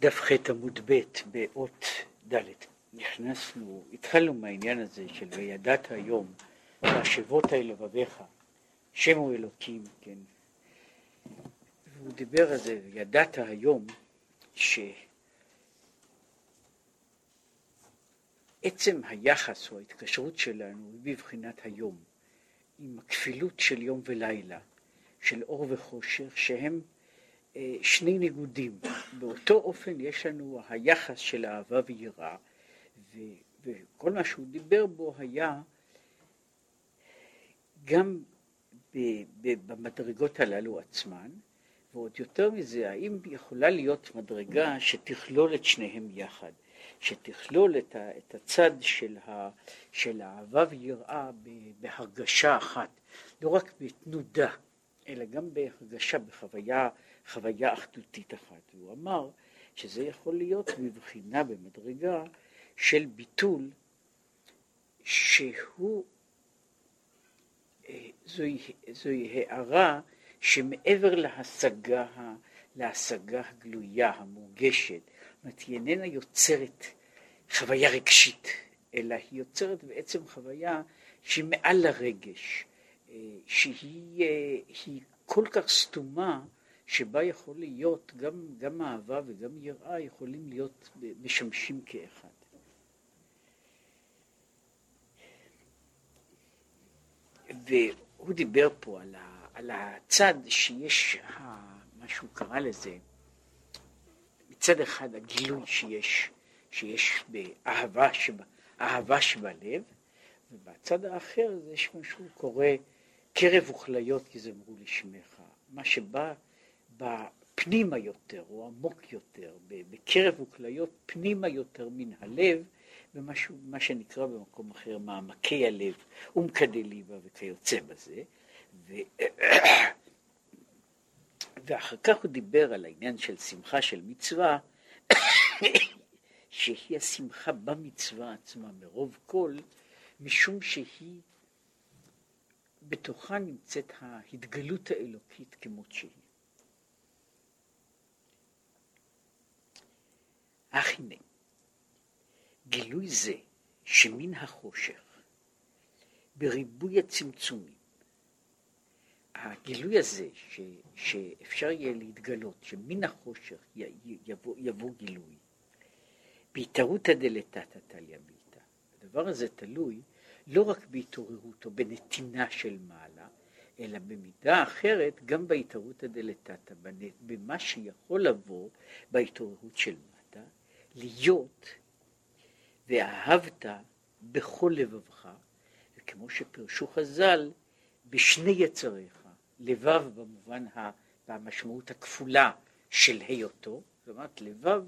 דף ח עמוד ב' באות ד', נכנסנו, התחלנו מהעניין הזה של וידעת היום, והשבות אל לבביך, שם הוא אלוקים, כן. והוא דיבר על זה, וידעת היום, שעצם היחס או ההתקשרות שלנו היא בבחינת היום, עם הכפילות של יום ולילה, של אור וחושך, שהם שני ניגודים. באותו אופן יש לנו היחס של אהבה ויראה, וכל מה שהוא דיבר בו היה גם במדרגות הללו עצמן, ועוד יותר מזה, האם יכולה להיות מדרגה שתכלול את שניהם יחד, שתכלול את, ה, את הצד של, ה, של האהבה ויראה בהרגשה אחת, לא רק בתנודה, אלא גם בהרגשה, בחוויה חוויה אחדותית אחת. והוא אמר שזה יכול להיות מבחינה במדרגה של ביטול שהוא, אה, זוהי, זוהי הערה שמעבר להשגה, להשגה הגלויה, המורגשת, זאת אומרת, היא איננה יוצרת חוויה רגשית, אלא היא יוצרת בעצם חוויה שהיא מעל לרגש, אה, שהיא אה, כל כך סתומה שבה יכול להיות גם, גם אהבה וגם יראה יכולים להיות משמשים כאחד. והוא דיבר פה על, ה, על הצד שיש, ה, מה שהוא קרא לזה, מצד אחד הגילוי שיש, שיש באהבה שב, אהבה שבלב, ובצד האחר זה מה שהוא קורא קרב וכליות יזמרו לשמך, מה שבא בפנימה יותר, או עמוק יותר, בקרב וכליות פנימה יותר מן הלב, במה שנקרא במקום אחר מעמקי הלב, אומקדליבה וכיוצא בזה. ו... ואחר כך הוא דיבר על העניין של שמחה של מצווה, שהיא השמחה במצווה עצמה מרוב כל, משום שהיא, בתוכה נמצאת ההתגלות האלוקית כמות שהיא. אך הנה, גילוי זה שמן החושך, בריבוי הצמצומים, הגילוי הזה ש, שאפשר יהיה להתגלות, שמן החושך יבוא, יבוא גילוי, בהתערותא דלתתא תליא בלתא. הדבר הזה תלוי לא רק בהתעוררות או בנתינה של מעלה, אלא במידה אחרת גם בהתערותא דלתתא, במה שיכול לבוא בהתעוררות של מעלה. להיות ואהבת בכל לבבך, וכמו שפרשו חז"ל, בשני יצריך, לבב במובן, ה, במשמעות הכפולה של היותו, זאת אומרת לבב,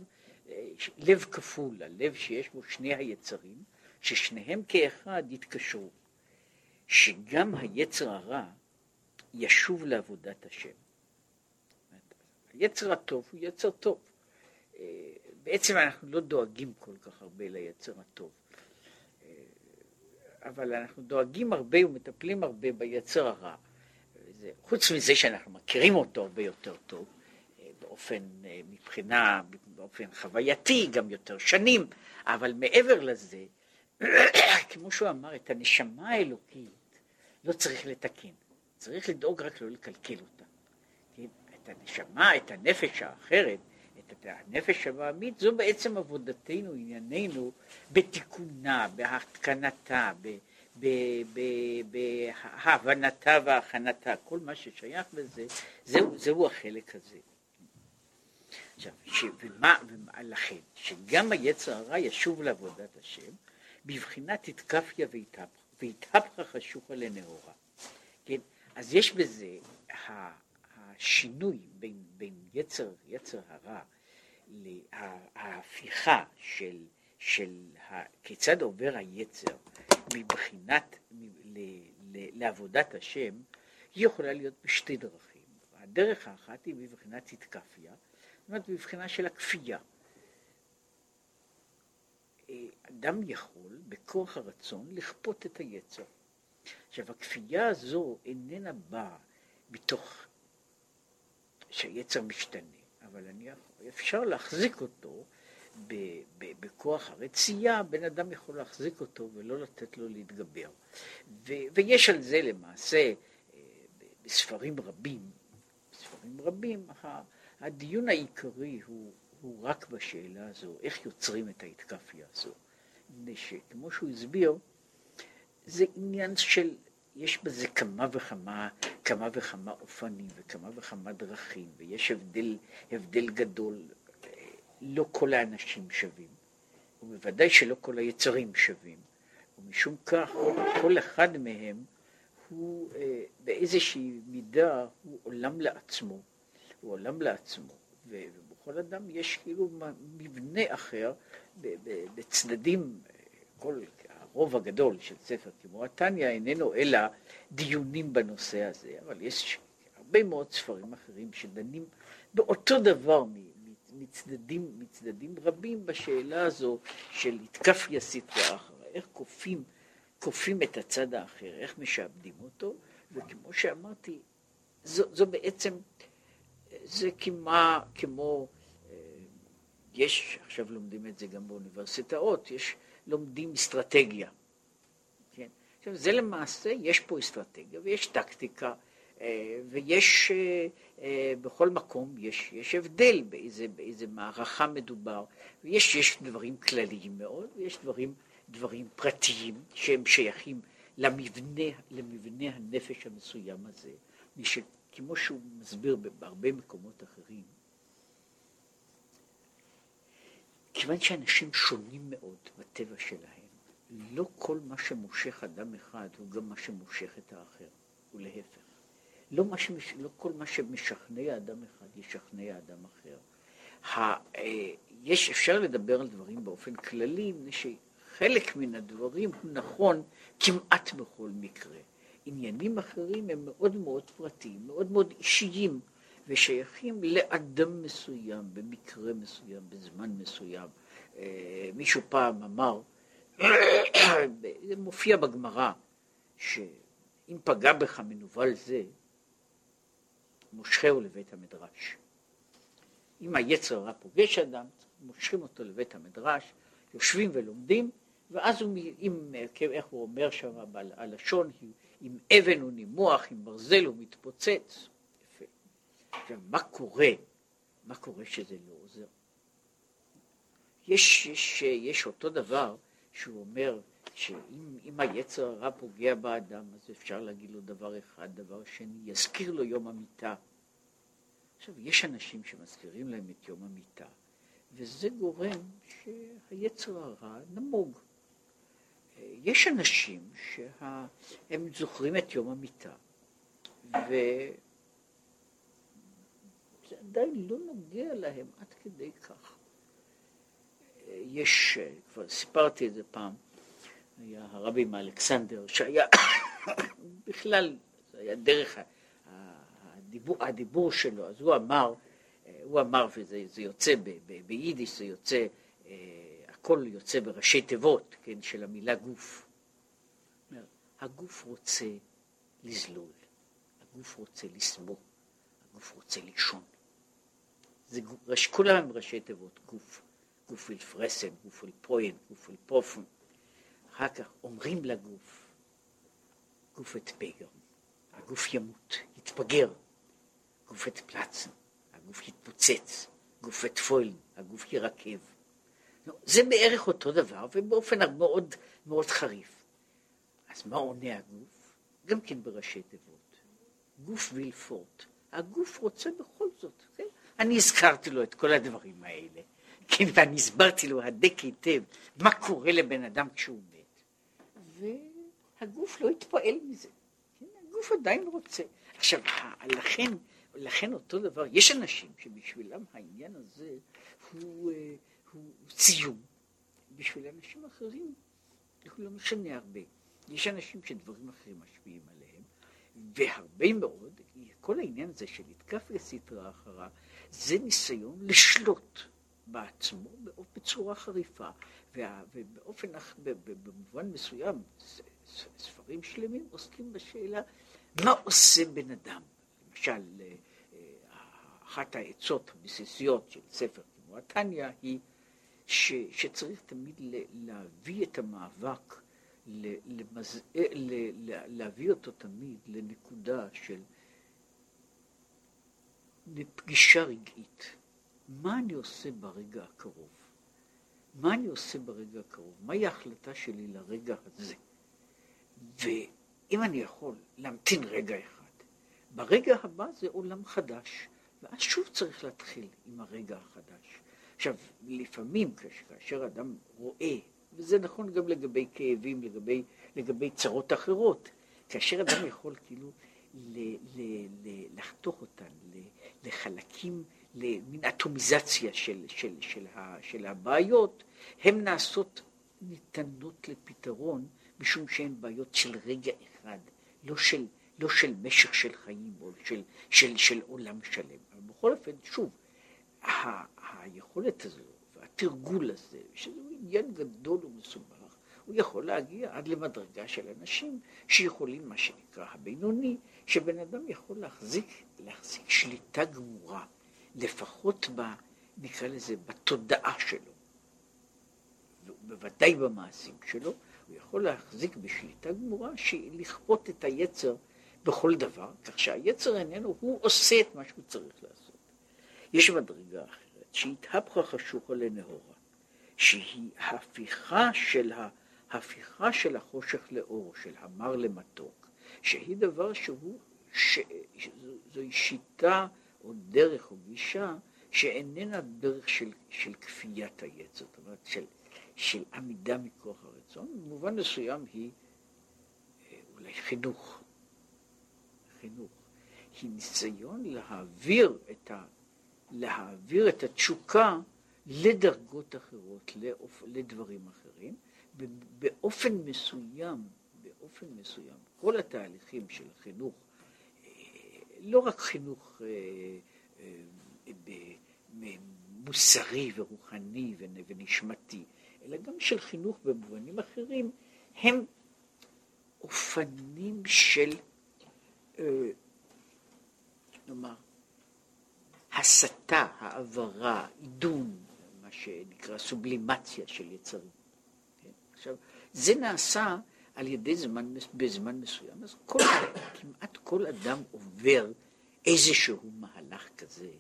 לב כפול, הלב שיש בו שני היצרים, ששניהם כאחד יתקשרו, שגם היצר הרע ישוב לעבודת השם. היצר הטוב הוא יצר טוב. בעצם אנחנו לא דואגים כל כך הרבה ליצר הטוב, אה, אבל אנחנו דואגים הרבה ומטפלים הרבה ביצר הרע. חוץ מזה שאנחנו מכירים אותו הרבה יותר טוב, אה, באופן, אה, מבחינה, באופן חווייתי, גם יותר שנים, אבל מעבר לזה, כמו שהוא אמר, את הנשמה האלוקית לא צריך לתקן, צריך לדאוג רק לא לקלקל אותה. את הנשמה, את הנפש האחרת, את הנפש הבעמית, זו בעצם עבודתנו, ענייננו, בתיקונה, בהתקנתה, בהבנתה והכנתה, כל מה ששייך לזה, זהו, זהו החלק הזה. עכשיו, ומה, ומה לכן, שגם היצר הרע ישוב לעבודת השם, בבחינת תתקפיה ויתהפכה חשוכה לנאורה. כן, אז יש בזה השינוי בין, בין יצר, יצר הרע ההפיכה של, של כיצד עובר היצר מבחינת, ל, ל, לעבודת השם, היא יכולה להיות בשתי דרכים. הדרך האחת היא בבחינת התקפיה, זאת אומרת בבחינה של הכפייה. אדם יכול בכוח הרצון לכפות את היצר. עכשיו הכפייה הזו איננה באה מתוך שהיצר משתנה, אבל אני, אפשר להחזיק אותו ב, ב, בכוח הרצייה, בן אדם יכול להחזיק אותו ולא לתת לו להתגבר. ו, ויש על זה למעשה אה, בספרים רבים, בספרים רבים, הדיון העיקרי הוא, הוא רק בשאלה הזו, איך יוצרים את ההתקפיה הזו. מפני שכמו שהוא הסביר, זה עניין של, יש בזה כמה וכמה, כמה וכמה אופנים וכמה וכמה דרכים, ויש הבדל, הבדל גדול. לא כל האנשים שווים, ובוודאי שלא כל היצרים שווים, ומשום כך כל אחד מהם הוא אה, באיזושהי מידה הוא עולם לעצמו, הוא עולם לעצמו, ובכל אדם יש כאילו מבנה אחר בצדדים, כל הרוב הגדול של ספר כמו התניא איננו אלא דיונים בנושא הזה, אבל יש הרבה מאוד ספרים אחרים שדנים באותו דבר מצדדים, מצדדים רבים בשאלה הזו של התקפיה סטרא אחרא, איך כופים, כופים את הצד האחר, איך משעבדים אותו, וכמו שאמרתי, זו, זו בעצם, זה כמעט כמו, אה, יש, עכשיו לומדים את זה גם באוניברסיטאות, יש, לומדים אסטרטגיה. כן? עכשיו זה למעשה, יש פה אסטרטגיה ויש טקטיקה. אה, ויש אה, אה, בכל מקום, יש, יש הבדל באיזה, באיזה מערכה מדובר, ויש יש דברים כלליים מאוד, ויש דברים, דברים פרטיים שהם שייכים למבנה, למבנה הנפש המסוים הזה, כמו שהוא מסביר בהרבה מקומות אחרים. כיוון שאנשים שונים מאוד בטבע שלהם, לא כל מה שמושך אדם אחד הוא גם מה שמושך את האחר, ולהפך. לא, מה שמש... לא כל מה שמשכנע אדם אחד ישכנע אדם אחר. ה... אה, יש, אפשר לדבר על דברים באופן כללי, מפני שחלק מן הדברים הוא נכון כמעט בכל מקרה. עניינים אחרים הם מאוד מאוד פרטיים, מאוד מאוד אישיים, ושייכים לאדם מסוים, במקרה מסוים, בזמן מסוים. אה, מישהו פעם אמר, זה מופיע בגמרא, שאם פגע בך מנוול זה, מושכהו לבית המדרש. אם היצר הרע פוגש אדם, מושכים אותו לבית המדרש, יושבים ולומדים, ואז הוא, אם, איך הוא אומר שם הלשון, עם אבן הוא נימוח, עם ברזל הוא מתפוצץ. עכשיו, מה קורה? מה קורה שזה לא עוזר? יש, יש, יש אותו דבר שהוא אומר, שאם היצר הרע פוגע באדם, אז אפשר להגיד לו דבר אחד, דבר שני, יזכיר לו יום המיטה. עכשיו, יש אנשים שמזכירים להם את יום המיטה, וזה גורם שהיצר הרע נמוג. יש אנשים שהם זוכרים את יום המיטה, וזה עדיין לא נוגע להם עד כדי כך. יש, כבר סיפרתי את זה פעם, היה הרבי מאלכסנדר, שהיה בכלל, זה היה דרך הדיבור, הדיבור שלו, אז הוא אמר, הוא אמר, וזה יוצא ב, ב, ביידיש, זה יוצא, אה, הכל יוצא בראשי תיבות, כן, של המילה גוף. הגוף רוצה לזלול, הגוף רוצה לסבור, הגוף רוצה לישון. זה גוף, כולם ראשי תיבות, גוף. גוף אל פרסן, גוף אל פוין, גוף אל פופן. אחר כך אומרים לגוף, גוף את פגר, הגוף ימות, יתפגר, גוף את פלצן, הגוף יתפוצץ, גוף את פוילן, הגוף ירקב. זה בערך אותו דבר, ובאופן מאוד מאוד חריף. אז מה עונה הגוף? גם כן בראשי תיבות. גוף וילפורט. הגוף רוצה בכל זאת, כן? אני הזכרתי לו את כל הדברים האלה. כן, ואני הסברתי לו הדק היטב מה קורה לבן אדם כשהוא מת, והגוף לא התפעל מזה, כן? הגוף עדיין רוצה. עכשיו, לכן, לכן אותו דבר, יש אנשים שבשבילם העניין הזה הוא, אה, הוא ציום, בשביל אנשים אחרים הוא לא משנה הרבה. יש אנשים שדברים אחרים משפיעים עליהם, והרבה מאוד, כל העניין הזה של לתקף לסטרה אחרה, זה ניסיון לשלוט. בעצמו בצורה חריפה, ובאופן, במובן מסוים, ספרים שלמים עוסקים בשאלה מה עושה בן אדם. למשל, אה, אחת העצות הבסיסיות של ספר כמו התניא היא ש, שצריך תמיד להביא את המאבק, למז... להביא אותו תמיד לנקודה של פגישה רגעית. מה אני עושה ברגע הקרוב? מה אני עושה ברגע הקרוב? מהי ההחלטה שלי לרגע הזה? ואם אני יכול להמתין רגע אחד, ברגע הבא זה עולם חדש, ואז שוב צריך להתחיל עם הרגע החדש. עכשיו, לפעמים כאשר אדם רואה, וזה נכון גם לגבי כאבים, לגבי, לגבי צרות אחרות, כאשר אדם יכול כאילו ל, ל, ל, לחתוך אותן לחלקים, למין אטומיזציה של, של, של, ה, של הבעיות, הן נעשות ניתנות לפתרון, משום שהן בעיות של רגע אחד, לא של, לא של משך של חיים או של, של, של עולם שלם. אבל בכל אופן, שוב, ה, היכולת הזו והתרגול הזה, שזה עניין גדול ומסובך, הוא יכול להגיע עד למדרגה של אנשים שיכולים, מה שנקרא הבינוני, שבן אדם יכול להחזיק, להחזיק שליטה גמורה, לפחות ב, נקרא לזה, בתודעה שלו, ובוודאי במעשים שלו, הוא יכול להחזיק בשליטה גמורה שהיא לכפות את היצר בכל דבר, כך שהיצר איננו, הוא עושה את מה שהוא צריך לעשות. יש מדרגה אחרת, שהתהפכה חשוכה לנהורה, שהיא ההפיכה של, ה, ההפיכה של החושך לאור, של המר למתוק, שהיא דבר שהוא, ש, זוהי שיטה או דרך או גישה שאיננה דרך של, של כפיית היצר, זאת אומרת של, של עמידה מכוח הרצון, במובן מסוים היא אה, אולי חינוך, חינוך, היא ניסיון להעביר את, ה, להעביר את התשוקה לדרגות אחרות, לדברים אחרים, ובאופן מסוים, באופן מסוים, כל התהליכים של החינוך, אה, לא רק חינוך אה, מוסרי ורוחני ונשמתי, אלא גם של חינוך במובנים אחרים, הם אופנים של, אה, נאמר, הסתה, העברה, עידון, מה שנקרא סובלימציה של יצרים. עכשיו, זה נעשה על ידי זמן, בזמן מסוים, אז כל, כמעט כל אדם עובר איזשהו מהלך כזה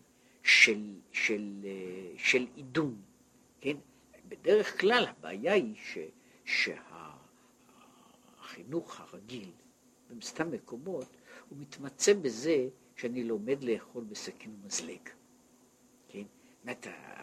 של, של, אה, של עידון, כן? בדרך כלל הבעיה היא ש, שהחינוך הרגיל, במסתם מקומות, הוא מתמצא בזה שאני לומד לאכול בסכין ומזלג. כן?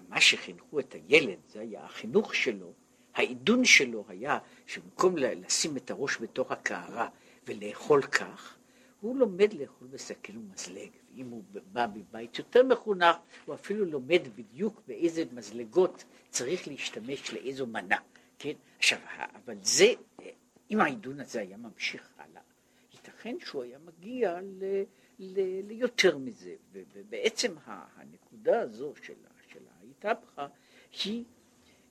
מה שחינכו את הילד, זה היה החינוך שלו, העידון שלו היה שבמקום לשים את הראש בתוך הקערה ולאכול כך, הוא לומד לאכול בסכין ומזלג. אם הוא בא מבית יותר מחונך, הוא אפילו לומד בדיוק באיזה מזלגות צריך להשתמש לאיזו מנה, כן? עכשיו, אבל זה, אם העידון הזה היה ממשיך הלאה, ייתכן שהוא היה מגיע ל, ל, ליותר מזה, ובעצם הנקודה הזו של, ההתהפכה היא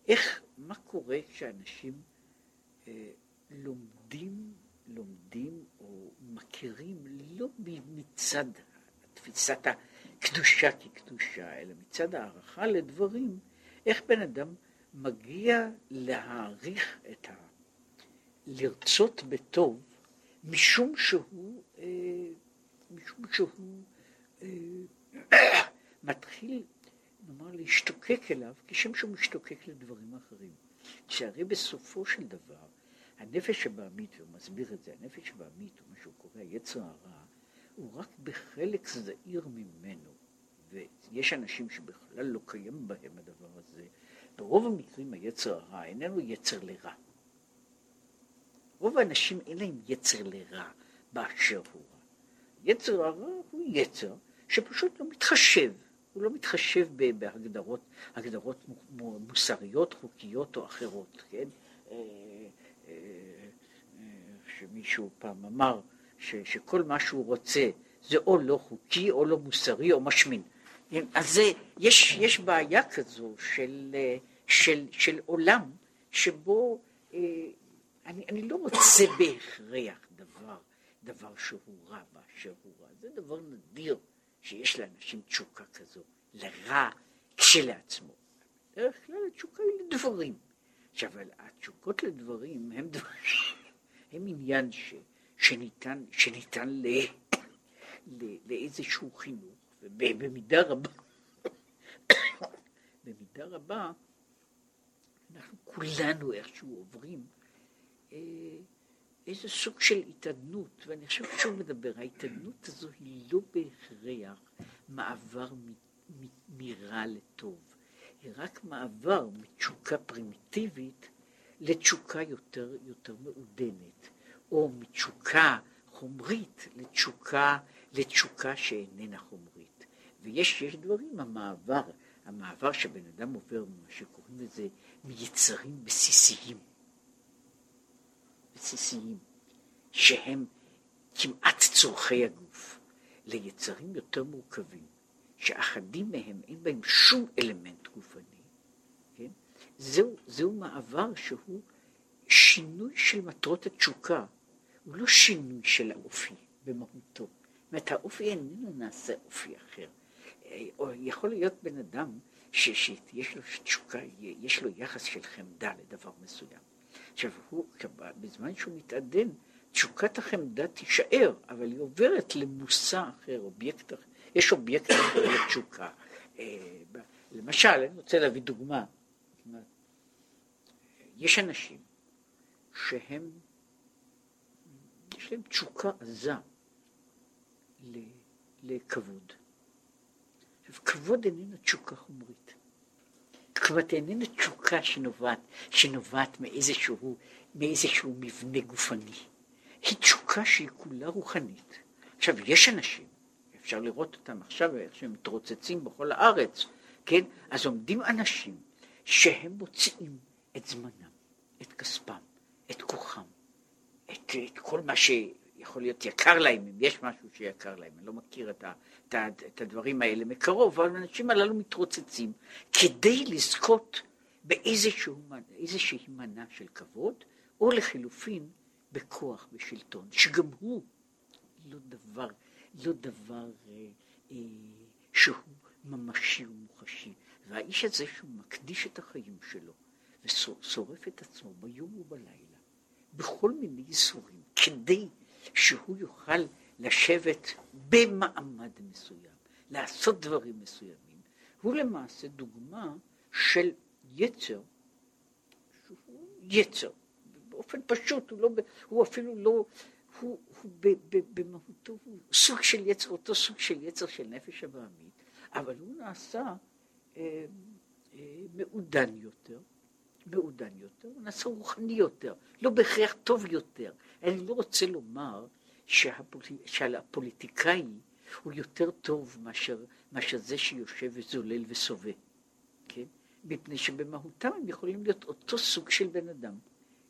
איך, מה קורה כשאנשים אה, לומדים, לומדים או מכירים לא מצד תפיסת הקדושה כקדושה, אלא מצד הערכה לדברים, איך בן אדם מגיע להעריך את ה... לרצות בטוב, משום שהוא, אה, משום שהוא אה, מתחיל, נאמר, להשתוקק אליו, כשם שהוא משתוקק לדברים אחרים. שהרי בסופו של דבר, הנפש הבעמית, והוא מסביר את זה, הנפש הבעמית, או מה שהוא קורא יצר הרע, הוא רק בחלק זעיר ממנו, ויש אנשים שבכלל לא קיים בהם הדבר הזה. ברוב המקרים היצר הרע איננו יצר לרע. רוב האנשים אין להם יצר לרע באשר הוא רע. יצר הרע הוא יצר שפשוט לא מתחשב, הוא לא מתחשב בהגדרות הגדרות מוסריות, חוקיות או אחרות, כן? אה, אה, אה, שמישהו פעם אמר, ש, שכל מה שהוא רוצה זה או לא חוקי או לא מוסרי או משמין. אז זה, יש, יש בעיה כזו של, של, של עולם שבו אני, אני לא רוצה בהכרח דבר, דבר שהוא רע באשר הוא רע. זה דבר נדיר שיש לאנשים תשוקה כזו, לרע כשלעצמו. בדרך כלל התשוקה היא לדברים. עכשיו, התשוקות לדברים הם דברים, הם עניין ש, שניתן, שניתן ל, ל, לאיזשהו חינוך, ובמידה רבה, במידה רבה, אנחנו כולנו איכשהו עוברים אה, איזה סוג של התאדנות, ואני חושב שהוא מדבר, ההתאדנות הזו היא לא בהכרח מעבר מרע לטוב, היא רק מעבר מתשוקה פרימיטיבית לתשוקה יותר, יותר מעודנת, או מתשוקה חומרית לתשוקה, לתשוקה שאיננה חומרית. ויש יש דברים, המעבר, המעבר שבן אדם עובר, מה שקוראים לזה, מיצרים בסיסיים. בסיסיים, שהם כמעט צורכי הגוף, ליצרים יותר מורכבים, שאחדים מהם אין בהם שום אלמנט גופני, כן? זהו, זהו מעבר שהוא שינוי של מטרות התשוקה, הוא לא שינוי של האופי במהותו. זאת אומרת, האופי איננו נעשה אופי אחר. או יכול להיות בן אדם שיש לו תשוקה, יש לו יחס של חמדה לדבר מסוים. עכשיו, הוא, בזמן שהוא מתעדן, תשוקת החמדה תישאר, אבל היא עוברת למושא אחר, אובייקט אחר. יש אובייקט אחר לתשוקה. אה, למשל, אני רוצה להביא דוגמה. יש אנשים שהם, יש להם תשוקה עזה לכבוד. כבוד איננה תשוקה חומרית. כבוד איננה תשוקה שנובעת, שנובעת מאיזשהו, מאיזשהו מבנה גופני. היא תשוקה שהיא כולה רוחנית. עכשיו, יש אנשים, אפשר לראות אותם עכשיו, איך שהם מתרוצצים בכל הארץ, כן? אז עומדים אנשים שהם מוציאים את זמנם, את כספם, את כוחם, את, את כל מה שיכול להיות יקר להם, אם יש משהו שיקר להם, אני לא מכיר את, ה, את, ה, את הדברים האלה מקרוב, אבל האנשים הללו מתרוצצים כדי לזכות באיזושהי מנה של כבוד, או לחילופין בכוח, בשלטון, שגם הוא לא דבר, לא דבר אה, אה, שהוא ממשי ומוחשי. והאיש הזה שהוא מקדיש את החיים שלו ושורף את עצמו ביום ובלילה, בכל מיני ייסורים, כדי שהוא יוכל לשבת במעמד מסוים, לעשות דברים מסוימים, הוא למעשה דוגמה של יצר, שהוא יצר, באופן פשוט, הוא, לא, הוא אפילו לא, הוא, הוא ב, ב, במהותו הוא סוג של יצר, אותו סוג של יצר של נפש אברהמית, אבל הוא נעשה אה, אה, מעודן יותר, מעודן יותר, הוא נעשה רוחני יותר, לא בהכרח טוב יותר. אני לא רוצה לומר שהפול, שהפוליטיקאי הוא יותר טוב מאשר, מאשר זה שיושב וזולל וסובה, כן? מפני שבמהותם הם יכולים להיות אותו סוג של בן אדם.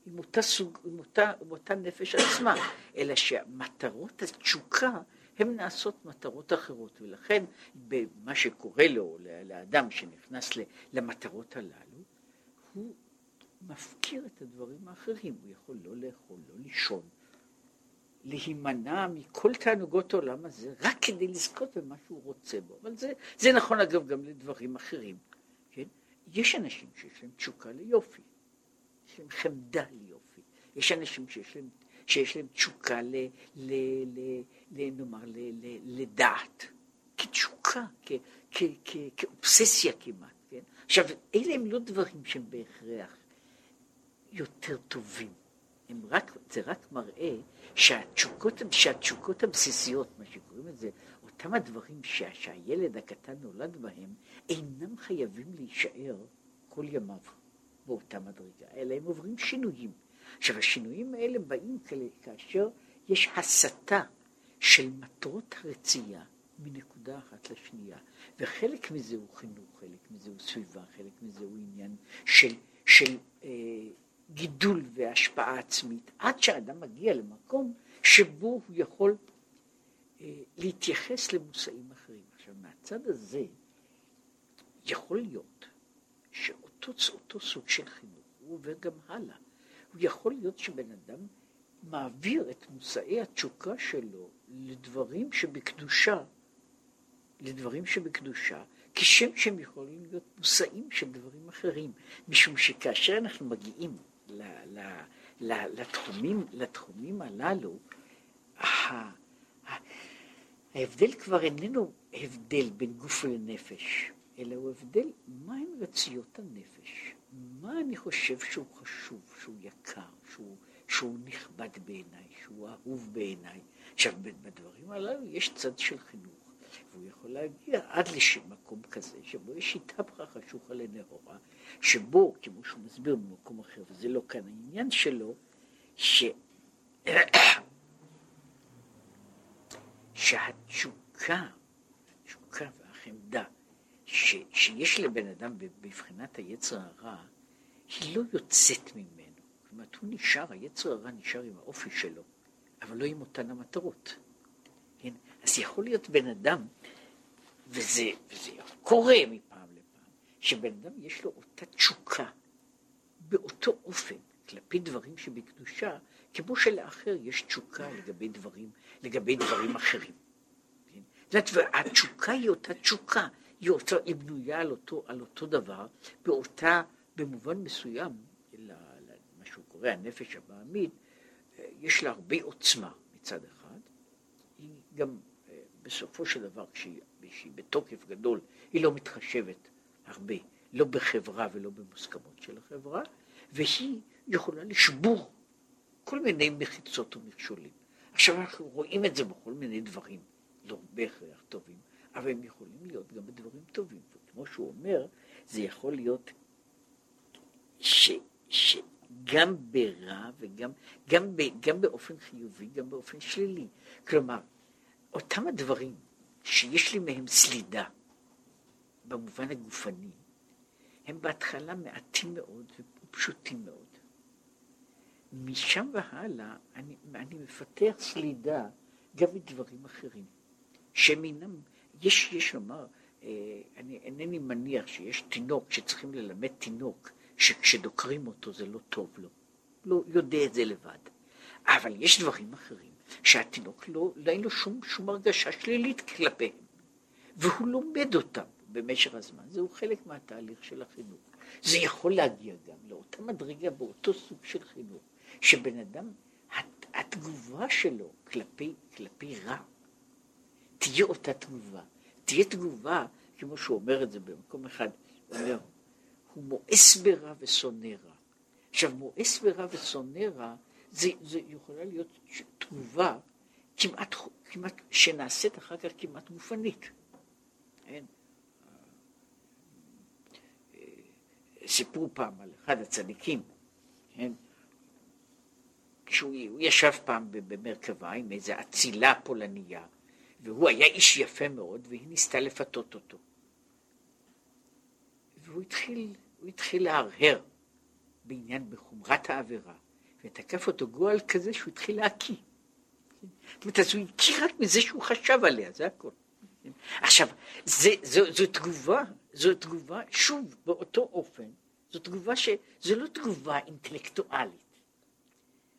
עם אותה סוג, עם אותה, עם אותה נפש עצמה, אלא שמטרות התשוקה הן נעשות מטרות אחרות, ולכן במה שקורה לו, לאדם שנכנס למטרות הללו, הוא מפקיר את הדברים האחרים, הוא יכול לא לאכול, לא לישון, להימנע מכל תענוגות העולם הזה, רק כדי לזכות במה שהוא רוצה בו, אבל זה, זה נכון אגב גם לדברים אחרים, כן? יש אנשים שיש להם תשוקה ליופי, יש להם חמדה ליופי. יש אנשים שיש להם, שיש להם תשוקה ל, ל, ל, ל, נאמר, ל, ל, לדעת, כתשוקה, כ, כ, כ, כאובססיה כמעט, כן? עכשיו, אלה הם לא דברים שהם בהכרח יותר טובים. הם רק, זה רק מראה שהתשוקות, שהתשוקות הבסיסיות, מה שקוראים לזה, אותם הדברים שה, שהילד הקטן נולד בהם, אינם חייבים להישאר כל ימיו. באותה מדרגה, אלא הם עוברים שינויים. עכשיו השינויים האלה באים כאשר יש הסתה של מטרות הרצייה מנקודה אחת לשנייה, וחלק מזה הוא חינוך, חלק מזה הוא סביבה, חלק מזה הוא עניין של, של אה, גידול והשפעה עצמית, עד שהאדם מגיע למקום שבו הוא יכול אה, להתייחס למושאים אחרים. עכשיו מהצד הזה יכול להיות אותו, אותו סוג של חינוך, הוא עובר גם הלאה. הוא יכול להיות שבן אדם מעביר את מושאי התשוקה שלו לדברים שבקדושה לדברים שבקדושה, כשם שהם יכולים להיות מושאים של דברים אחרים, משום שכאשר אנחנו מגיעים ל, ל, ל, לתחומים, לתחומים הללו, ההבדל כבר איננו הבדל בין גוף לנפש, אלא הוא הבדל מהן רציות הנפש, מה אני חושב שהוא חשוב, שהוא יקר, שהוא, שהוא נכבד בעיניי, שהוא אהוב בעיניי. עכשיו, בדברים הללו יש צד של חינוך. והוא יכול להגיע עד למקום כזה, שבו יש שיטה ברכה חשוכה לנהורה, שבו, כמו שהוא מסביר במקום אחר, וזה לא כאן העניין שלו, ש... שהתשוקה, התשוקה והחמדה ש... שיש לבן אדם בבחינת היצר הרע, היא לא יוצאת ממנו. זאת אומרת, הוא נשאר, היצר הרע נשאר עם האופי שלו, אבל לא עם אותן המטרות. אז יכול להיות בן אדם, וזה, וזה קורה מפעם לפעם, שבן אדם יש לו אותה תשוקה באותו אופן כלפי דברים שבקדושה, כמו שלאחר יש תשוקה לגבי דברים, לגבי דברים אחרים. כן? התשוקה היא אותה תשוקה, היא, אותו, היא בנויה על אותו, על אותו דבר, באותה, במובן מסוים, מה שהוא קורא הנפש הבעמית, יש לה הרבה עוצמה מצד אחד, היא גם בסופו של דבר, כשהיא, בתוקף גדול, היא לא מתחשבת הרבה, לא בחברה ולא במוסכמות של החברה, והיא יכולה לשבור כל מיני מחיצות ומכשולים. עכשיו אנחנו רואים את זה בכל מיני דברים, לא בהכרח טובים, אבל הם יכולים להיות גם בדברים טובים. וכמו שהוא אומר, זה יכול להיות ש, שגם ברע וגם גם, ב, גם באופן חיובי, גם באופן שלילי. כלומר, אותם הדברים שיש לי מהם סלידה במובן הגופני, הם בהתחלה מעטים מאוד ופשוטים מאוד. משם והלאה אני, אני מפתח סלידה גם מדברים אחרים, שמינם, יש, יש לומר, אה, אני אינני מניח שיש תינוק שצריכים ללמד תינוק שכשדוקרים אותו זה לא טוב לו, לא יודע את זה לבד, אבל יש דברים אחרים שהתינוק לא, לא אין לו שום, שום הרגשה שלילית כלפיהם, והוא לומד אותם במשך הזמן, זהו חלק מהתהליך של החינוך. זה יכול להגיע גם לאותה מדרגה באותו סוג של חינוך, שבן אדם, התגובה שלו כלפי, כלפי רע, תהיה אותה תגובה. תהיה תגובה, כמו שהוא אומר את זה במקום אחד, הוא מואס ברע ושונא רע. עכשיו, מואס ברע ושונא רע, זה, זה יכולה להיות תגובה כמעט, כמעט, שנעשית אחר כך כמעט גופנית. אין? סיפרו פעם על אחד הצדיקים, כן? כשהוא ישב פעם במרכבה עם איזו אצילה פולניה, והוא היה איש יפה מאוד, והיא ניסתה לפתות אותו. והוא התחיל, התחיל להרהר בעניין, בחומרת העבירה, ותקף אותו גועל כזה שהוא התחיל להקיא. זאת אומרת, אז הוא הקיא רק מזה שהוא חשב עליה, זה הכל. עכשיו, זה, זו, זו תגובה, זו תגובה, שוב, באותו אופן, זו תגובה ש... זו לא תגובה אינטלקטואלית,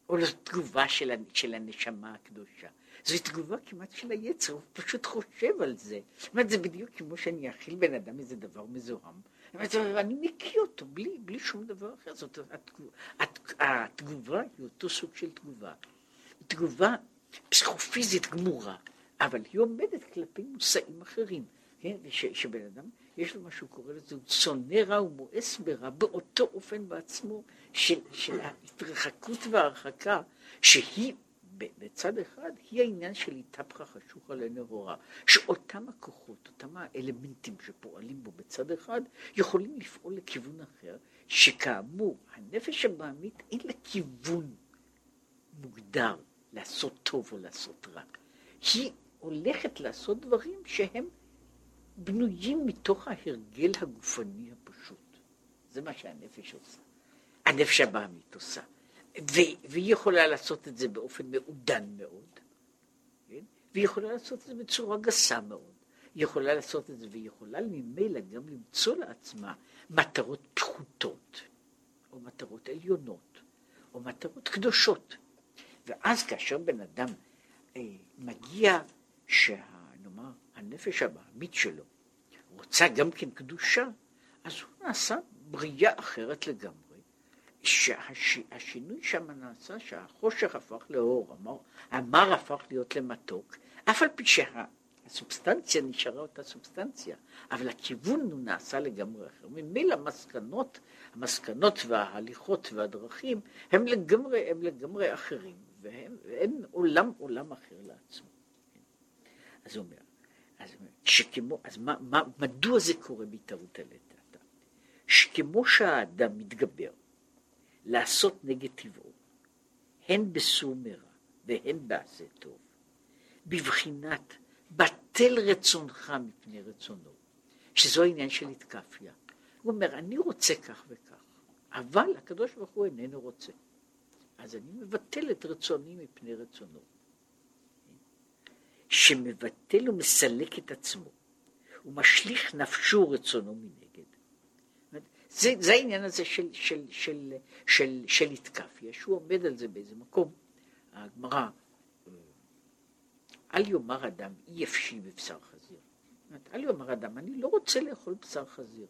או לא תגובה של, של הנשמה הקדושה. זו תגובה כמעט של היצר, הוא פשוט חושב על זה. זאת אומרת, זה בדיוק כמו שאני אכיל בן אדם איזה דבר מזוהם. אני מקיא אותו בלי, בלי שום דבר אחר. זאת התגובה, התגובה היא אותו סוג של תגובה. תגובה פסיכופיזית גמורה, אבל היא עומדת כלפי מושאים אחרים. כן? ש, שבן אדם, יש לו מה שהוא קורא לזה, הוא שונא רע ומואס ברע, באותו אופן בעצמו של, של ההתרחקות וההרחקה, שהיא בצד אחד היא העניין של איתפחה חשוכה לנהורה, שאותם הכוחות, אותם האלמנטים שפועלים בו בצד אחד, יכולים לפעול לכיוון אחר, שכאמור, הנפש הבעמית אין לה כיוון מוגדר לעשות טוב או לעשות רע. היא הולכת לעשות דברים שהם בנויים מתוך ההרגל הגופני הפשוט. זה מה שהנפש עושה. הנפש הבעמית עושה. והיא יכולה לעשות את זה באופן מעודן מאוד, כן? והיא יכולה לעשות את זה בצורה גסה מאוד. היא יכולה לעשות את זה, והיא יכולה ממילא גם למצוא לעצמה מטרות פחותות, או מטרות עליונות, או מטרות קדושות. ואז כאשר בן אדם אה, מגיע, שה, נאמר, הנפש הבעמית שלו רוצה גם כן קדושה, אז הוא נעשה בריאה אחרת לגמרי. שהשינוי שם נעשה שהחושך הפך לאור, המר, המר הפך להיות למתוק, אף על פי שהסובסטנציה נשארה אותה סובסטנציה, אבל הכיוון הוא נעשה לגמרי אחר. ממילא המסקנות, המסקנות וההליכות והדרכים הם לגמרי, הם לגמרי אחרים, והם, והם עולם עולם אחר לעצמו. אז הוא אומר, אז, שכמו, אז מה, מה, מדוע זה קורה בהתערות הלטה? שכמו שהאדם מתגבר לעשות נגד טבעו, הן בסור מרע והן בעשה טוב, בבחינת בטל רצונך מפני רצונו, שזו העניין של התקפיה. הוא אומר, אני רוצה כך וכך, אבל הקדוש ברוך הוא איננו רוצה. אז אני מבטל את רצוני מפני רצונו. שמבטל ומסלק את עצמו, ומשליך נפשו רצונו מנגד. זה, זה העניין הזה של, של, של, של, של התקפיה, שהוא עומד על זה באיזה מקום. הגמרא, אל יאמר אדם אי אפשי בבשר חזיר. אל יאמר אדם, אני לא רוצה לאכול בשר חזיר,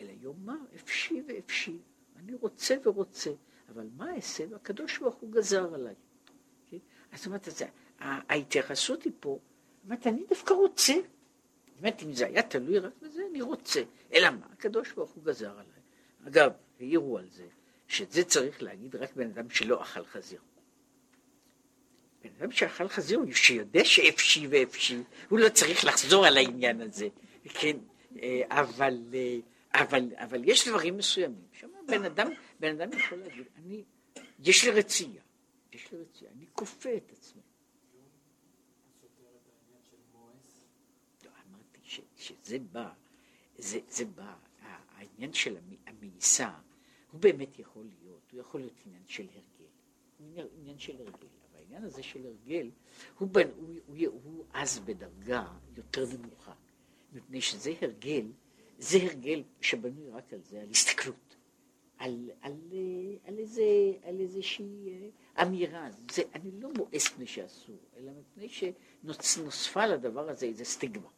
אלא יאמר אפשי ואפשי. אני רוצה ורוצה, אבל מה אעשה? והקדוש ברוך הוא גזר עליי. כן? אז זאת אומרת, ההתייחסות היא פה, זאת אומרת, אני דווקא רוצה. אומרת, אם זה היה תלוי רק בזה, אני רוצה. אלא מה? הקדוש ברוך הוא גזר עליי. אגב, העירו על זה, שאת זה צריך להגיד רק בן אדם שלא אכל חזיר. בן אדם שאכל חזיר, שיודע שאפשי ואפשי, הוא לא צריך לחזור על העניין הזה, כן? אה, אבל, אה, אבל, אבל יש דברים מסוימים. שם בן אדם, בן אדם יכול להגיד, אני, יש לי רצייה, יש לי רצייה, אני כופה את עצמי. לא, אמרתי שזה בא, זה, זה בא, העניין של המאיסה, הוא באמת יכול להיות, הוא יכול להיות עניין של הרגל, עניין של הרגל, אבל העניין הזה של הרגל, הוא, בן, הוא, הוא, הוא, הוא אז בדרגה יותר נמוכה, מפני שזה הרגל, זה הרגל שבנוי רק על זה, על הסתכלות, על, על, על, איזה, על איזושהי אה, אמירה, זה, אני לא מואס מפני שאסור, אלא מפני שנוספה לדבר הזה איזה סטיגמה,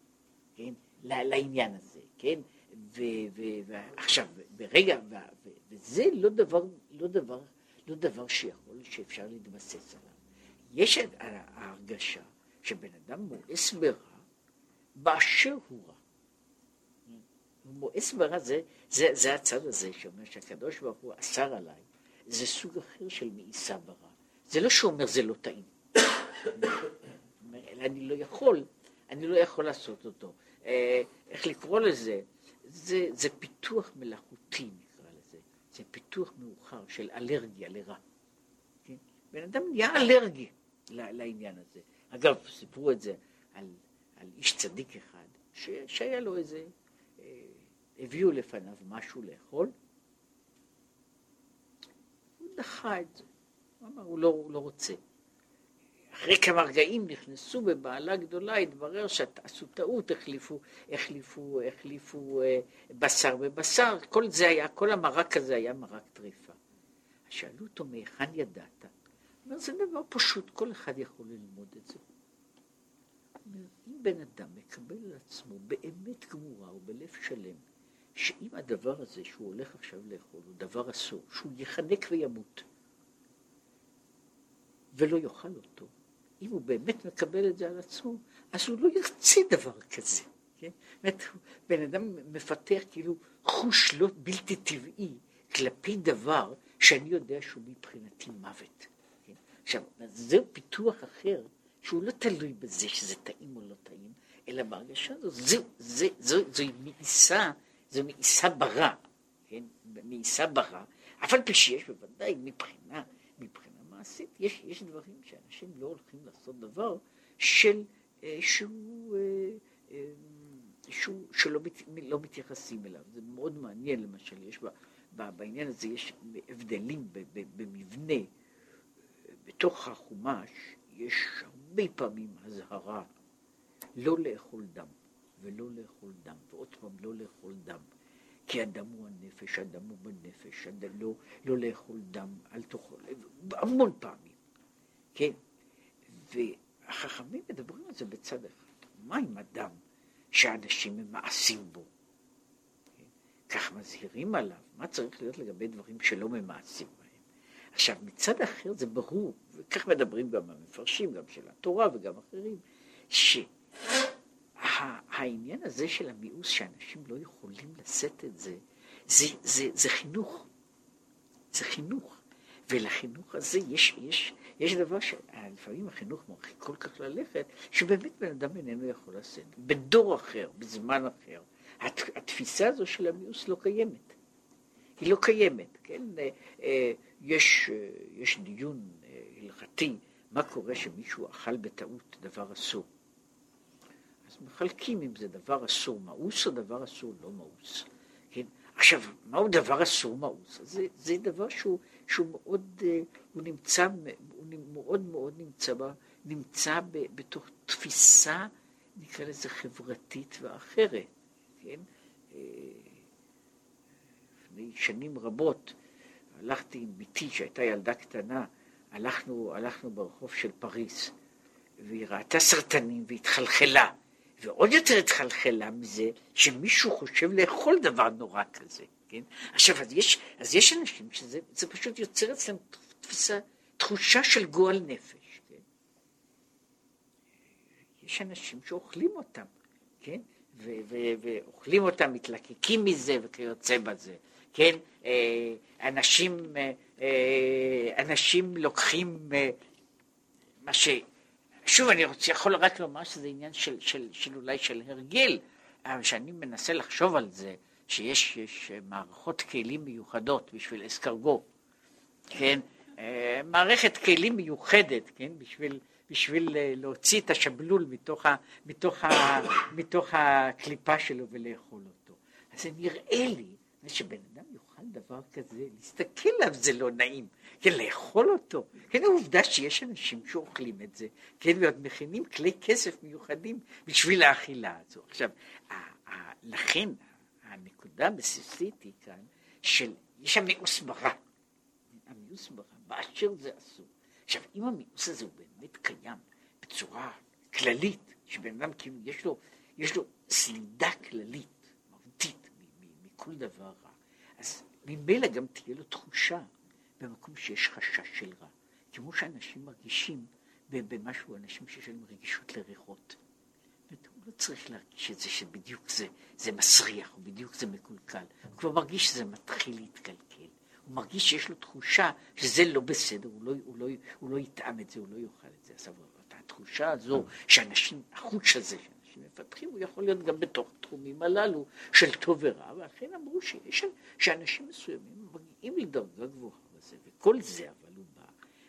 כן, לעניין הזה, כן, ועכשיו, ברגע, וזה לא דבר, לא דבר, לא דבר שיכול, שאפשר להתבסס עליו. יש ההרגשה שבן אדם מואס ברע באשר הוא רע. מואס ברע זה, זה, זה הצד הזה שאומר שהקדוש ברוך הוא אסר עליי, זה סוג אחר של מאיסה ברע. זה לא שאומר זה לא טעים. אלא אני לא יכול, אני לא יכול לעשות אותו. אה, איך לקרוא לזה? זה, זה פיתוח מלאכותי נקרא לזה, זה פיתוח מאוחר של אלרגיה לרע. כן? בן אדם נהיה אלרגי לעניין הזה. אגב, סיפרו את זה על, על איש צדיק אחד, ש, שהיה לו איזה, אה, הביאו לפניו משהו לאכול, הוא דחה את זה, הוא אמר, הוא לא, הוא לא רוצה. אחרי כמה רגעים נכנסו בבעלה גדולה, התברר שעשו טעות, החליפו, החליפו, החליפו אה, בשר בבשר, כל זה היה, כל המרק הזה היה מרק טריפה. שאלו אותו, מהיכן ידעת? אומר, זה דבר פשוט, כל אחד יכול ללמוד את זה. אם בן אדם מקבל על עצמו באמת גמורה ובלב שלם, שאם הדבר הזה שהוא הולך עכשיו לאכול הוא דבר אסור, שהוא יחנק וימות, ולא יאכל אותו, אם הוא באמת מקבל את זה על עצמו, אז הוא לא ירצה דבר כזה. כן? זאת בן אדם מפתח כאילו חוש לא בלתי טבעי כלפי דבר שאני יודע שהוא מבחינתי מוות. כן? עכשיו, זהו פיתוח אחר, שהוא לא תלוי בזה שזה טעים או לא טעים, אלא בהרגשה הזו, זו, זו, זו, זו מאיסה, זו מאיסה ברע, כן? מאיסה ברע, אף על פי שיש בוודאי מבחינה, מבחינה מעשית, יש, יש דברים שאנשים לא הולכים לעשות דבר של, אה, שהוא, אה, אה, שהוא, שלא מת, לא מתייחסים אליו. זה מאוד מעניין, למשל, יש ב, ב, בעניין הזה, יש הבדלים ב, ב, במבנה. בתוך החומש יש הרבה פעמים אזהרה לא לאכול דם, ולא לאכול דם, ועוד פעם לא לאכול דם. כי הדם הוא הנפש, הדם הוא בנפש, הדם, לא, לא לאכול דם, אל תאכול, המון פעמים, כן? והחכמים מדברים על זה בצד אחד. מה עם אדם שאנשים ממעשים בו? כך מזהירים עליו, מה צריך להיות לגבי דברים שלא ממעשים בהם? עכשיו, מצד אחר זה ברור, וכך מדברים גם המפרשים, גם של התורה וגם אחרים, שהעניין הזה של המיאוס, שאנשים לא יכולים לשאת את זה, זה, זה, זה חינוך. זה חינוך. ולחינוך הזה יש, יש, יש דבר שלפעמים החינוך מרחיק כל כך ללכת, שבאמת בן אדם איננו יכול לשאת. בדור אחר, בזמן אחר, התפיסה הזו של המיאוס לא קיימת. היא לא קיימת, כן? אה, אה, יש, אה, יש דיון הלכתי, מה קורה שמישהו אכל בטעות דבר אסור. אז מחלקים אם זה דבר אסור מאוס או דבר אסור לא מאוס. כן? עכשיו, מהו דבר אסור מאוס? זה, זה דבר שהוא, שהוא מאוד, הוא נמצא, הוא מאוד מאוד נמצא, נמצא בתוך תפיסה, נקרא לזה חברתית ואחרת. כן? אה, לפני שנים רבות הלכתי עם בתי שהייתה ילדה קטנה, הלכנו, הלכנו ברחוב של פריז, והיא ראתה סרטנים והתחלחלה, ועוד יותר התחלחלה מזה שמישהו חושב לאכול דבר נורא כזה, כן? עכשיו, אז יש, אז יש אנשים שזה פשוט יוצר אצלם תפיסה, תחושה של גועל נפש, כן? יש אנשים שאוכלים אותם, כן? ואוכלים אותם, מתלקקים מזה וכיוצא בזה, כן? אה, אנשים, אה, אה, אנשים לוקחים מה ש... שוב, אני רוצה, יכול רק לומר שזה עניין של, של, של אולי של הרגל, אבל כשאני מנסה לחשוב על זה, שיש מערכות כלים מיוחדות בשביל אסקרגו, כן? מערכת כלים מיוחדת, כן? בשביל... בשביל אה, להוציא את השבלול מתוך, ה, מתוך, ה, מתוך הקליפה שלו ולאכול אותו. אז זה נראה לי שבן אדם דבר כזה, להסתכל עליו זה לא נעים, כן, לאכול אותו. כן, העובדה שיש אנשים שאוכלים את זה, כן, ועוד מכינים כלי כסף מיוחדים בשביל האכילה הזו. עכשיו, לכן הנקודה הבסיסית היא כאן, של, יש המיאוס ברע. המיאוס ברע, באשר זה אסור. עכשיו, אם המיאוס הזה הוא באמת קיים בצורה כללית, שבן אדם כאילו יש לו, יש לו סלידה כללית, מהותית, מכל דבר רע, אז ממילא גם תהיה לו תחושה במקום שיש חשש של רע. כמו שאנשים מרגישים במשהו, אנשים שיש להם רגישות לריחות. הוא לא צריך להרגיש את זה שבדיוק זה, זה מסריח, או בדיוק זה מקולקל. הוא כבר מרגיש שזה מתחיל להתקלקל. הוא מרגיש שיש לו תחושה שזה לא בסדר, הוא לא, הוא לא, הוא לא יטעם את זה, הוא לא יאכל את זה. אז התחושה הזו שאנשים, החוש הזה שאנשים מפתחים, הוא יכול להיות גם בתוך התחומים הללו של טוב ורע, ואכן אמרו שיש, שאנשים מסוימים מגיעים לדרגה גבוהה בזה, וכל זה אבל הוא בא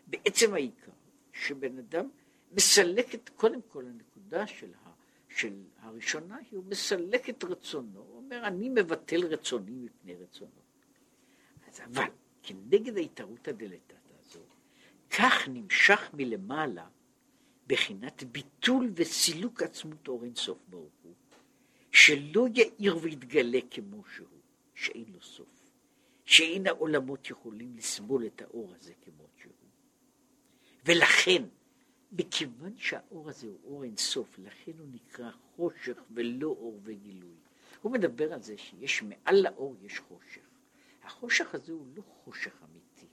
בעצם העיקר, שבן אדם מסלק את, קודם כל הנקודה של, ה, של הראשונה, הוא מסלק את רצונו, הוא אומר, אני מבטל רצוני מפני רצונו. אבל כנגד ההתערותא דלתתא הזו, כך נמשך מלמעלה בחינת ביטול וסילוק עצמות אור אינסוף ברוך הוא, שלא יאיר ויתגלה כמו שהוא, שאין לו סוף, שאין העולמות יכולים לסבול את האור הזה כמו שהוא. ולכן, מכיוון שהאור הזה הוא אור אינסוף, לכן הוא נקרא חושך ולא אור וגילוי. הוא מדבר על זה שיש מעל לאור יש חושך. החושך הזה הוא לא חושך אמיתי,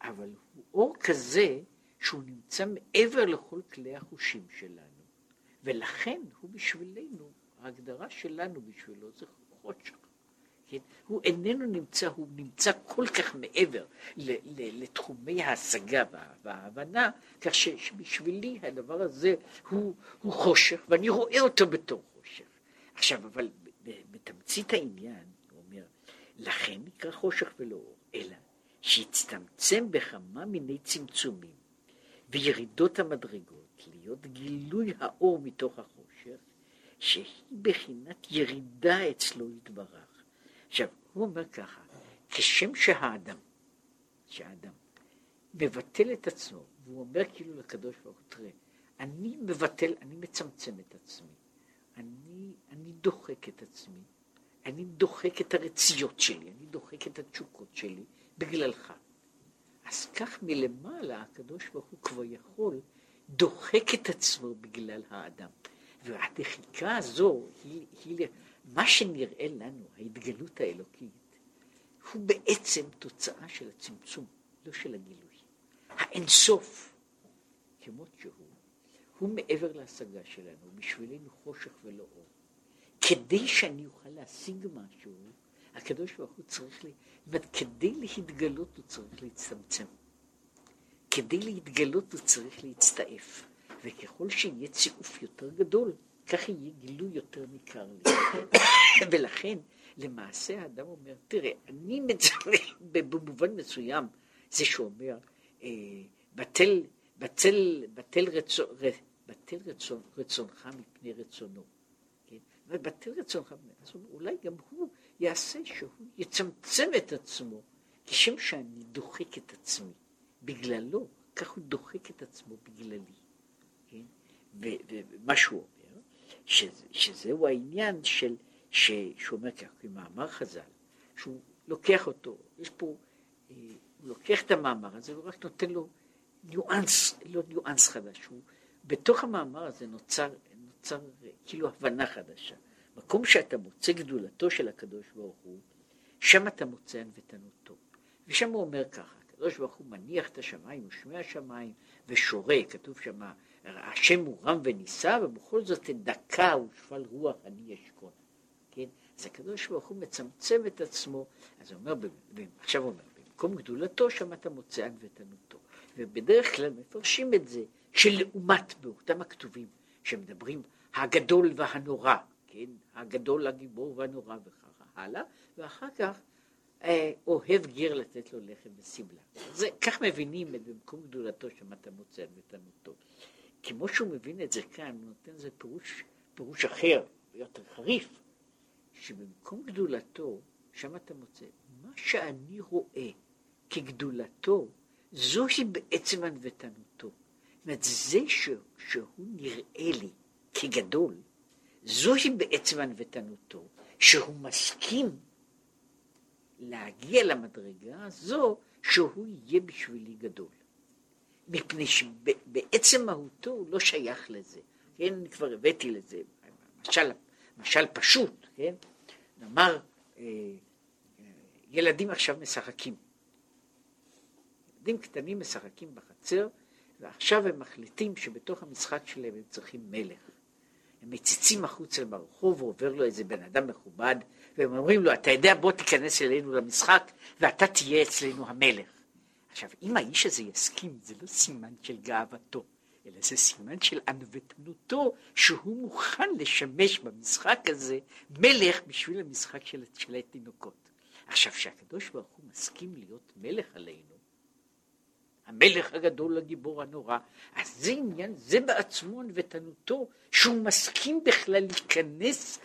אבל הוא אור כזה שהוא נמצא מעבר לכל כלי החושים שלנו, ולכן הוא בשבילנו, ההגדרה שלנו בשבילו זה חושך. כן? הוא איננו נמצא, הוא נמצא כל כך מעבר ל, ל, לתחומי ההשגה וה, וההבנה, כך שבשבילי הדבר הזה הוא, הוא חושך, ואני רואה אותו בתור חושך. עכשיו, אבל בתמצית העניין, לכן נקרא חושך ולא אור, אלא שהצטמצם בכמה מיני צמצומים וירידות המדרגות להיות גילוי האור מתוך החושך, שהיא בחינת ירידה אצלו יתברך. עכשיו, הוא אומר ככה, כשם שהאדם, שהאדם מבטל את עצמו, והוא אומר כאילו לקדוש ברוך הוא, תראה, אני מבטל, אני מצמצם את עצמי, אני, אני דוחק את עצמי, אני דוחק את הרציות שלי, אני דוחק את התשוקות שלי בגללך. אז כך מלמעלה הקדוש ברוך הוא כבר יכול, דוחק את עצמו בגלל האדם. והדחיקה הזו היא, היא מה שנראה לנו, ההתגלות האלוקית, הוא בעצם תוצאה של הצמצום, לא של הגילוי. האינסוף, כמות שהוא, הוא מעבר להשגה שלנו, בשבילנו חושך ולא אור. כדי שאני אוכל להשיג משהו, הקדוש ברוך הוא צריך, אומרת, כדי להתגלות הוא צריך להצטמצם. כדי להתגלות הוא צריך להצטעף. וככל שיהיה צירוף יותר גדול, כך יהיה גילוי יותר ניכר לי. ולכן, למעשה האדם אומר, תראה, אני מצווה במובן מסוים, זה שאומר, אה, בטל, בטל, בטל, רצון, בטל רצון, רצונך מפני רצונו. ובטל רצונך רצונו, אולי גם הוא יעשה שהוא יצמצם את עצמו, כשם שאני דוחק את עצמי בגללו, כך הוא דוחק את עצמו בגללי. כן? ומה שהוא אומר, שזה, שזהו העניין של, שהוא אומר כך, כמאמר חז"ל, שהוא לוקח אותו, יש פה, אה, הוא לוקח את המאמר הזה, הוא רק נותן לו ניואנס, לא ניואנס חדש, הוא, בתוך המאמר הזה נוצר, נוצר כאילו הבנה חדשה. מקום שאתה מוצא גדולתו של הקדוש ברוך הוא, שם אתה מוצא ענוותנותו. ושם הוא אומר ככה, הקדוש ברוך הוא מניח את השמיים ושמי השמיים ושורה, כתוב שם, השם הוא רם ונישא, ובכל זאת דקה ושפל רוח אני אשכון. כן? אז הקדוש ברוך הוא מצמצם את עצמו, אז הוא אומר, עכשיו הוא אומר, במקום גדולתו שם אתה מוצא ענוותנותו. ובדרך כלל מפרשים את זה שלעומת באותם הכתובים שמדברים הגדול והנורא, כן, הגדול הגיבור והנורא וכך הלאה, ואחר כך אה, אוהב גר לתת לו לחם וסמלה. זה, כך מבינים את במקום גדולתו אתה מוצא ותנותו. כמו שהוא מבין את זה כאן, הוא נותן לזה פירוש, פירוש אחר, יותר חריף, שבמקום גדולתו, שם אתה מוצא, מה שאני רואה כגדולתו, זוהי בעצם ענוותנותו. זאת אומרת, זה ש, שהוא נראה לי כגדול, זוהי בעצם ענוותנותו, שהוא מסכים להגיע למדרגה הזו שהוא יהיה בשבילי גדול. מפני שבעצם מהותו הוא לא שייך לזה. כן, כבר הבאתי לזה, משל, משל פשוט, כן? נאמר, אה, ילדים עכשיו משחקים. ילדים קטנים משחקים בחצר, ועכשיו הם מחליטים שבתוך המשחק שלהם הם צריכים מלך. הם מציצים החוצה ברחוב, ועובר לו איזה בן אדם מכובד, והם אומרים לו, אתה יודע, בוא תיכנס אלינו למשחק, ואתה תהיה אצלנו המלך. עכשיו, אם האיש הזה יסכים, זה לא סימן של גאוותו, אלא זה סימן של ענוותנותו, שהוא מוכן לשמש במשחק הזה מלך בשביל המשחק של, של התינוקות. עכשיו, כשהקדוש ברוך הוא מסכים להיות מלך עלינו, המלך הגדול, הגיבור הנורא. אז זה עניין, זה בעצמו ענוותנותו, שהוא מסכים בכלל להיכנס,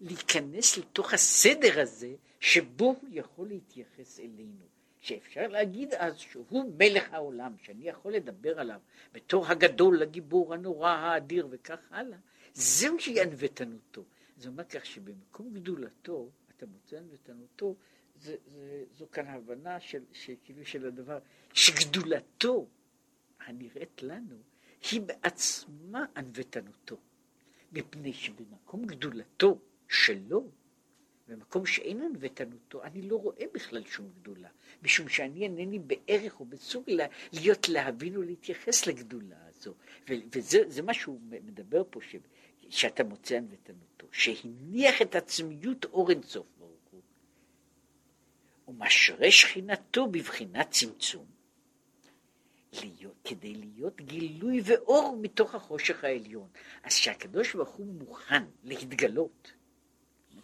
להיכנס לתוך הסדר הזה, שבו הוא יכול להתייחס אלינו. שאפשר להגיד אז שהוא מלך העולם, שאני יכול לדבר עליו בתור הגדול, הגיבור הנורא, האדיר וכך הלאה, זהו שהיא ענוותנותו. זה אומר כך שבמקום גדולתו, אתה מוצא ענוותנותו, זה, זה, זו כאן הבנה של, של, כאילו של הדבר, שגדולתו הנראית לנו היא בעצמה ענוותנותו, מפני שבמקום גדולתו שלו, במקום שאין ענוותנותו, אני לא רואה בכלל שום גדולה, משום שאני אינני בערך או בסוג להיות להבין ולהתייחס לגדולה הזו, וזה מה שהוא מדבר פה, ש, שאתה מוצא ענוותנותו, שהניח את עצמיות אור אינסוף. ומשרה שכינתו בבחינת צמצום, להיות, כדי להיות גילוי ואור מתוך החושך העליון. אז שהקדוש ברוך הוא מוכן להתגלות,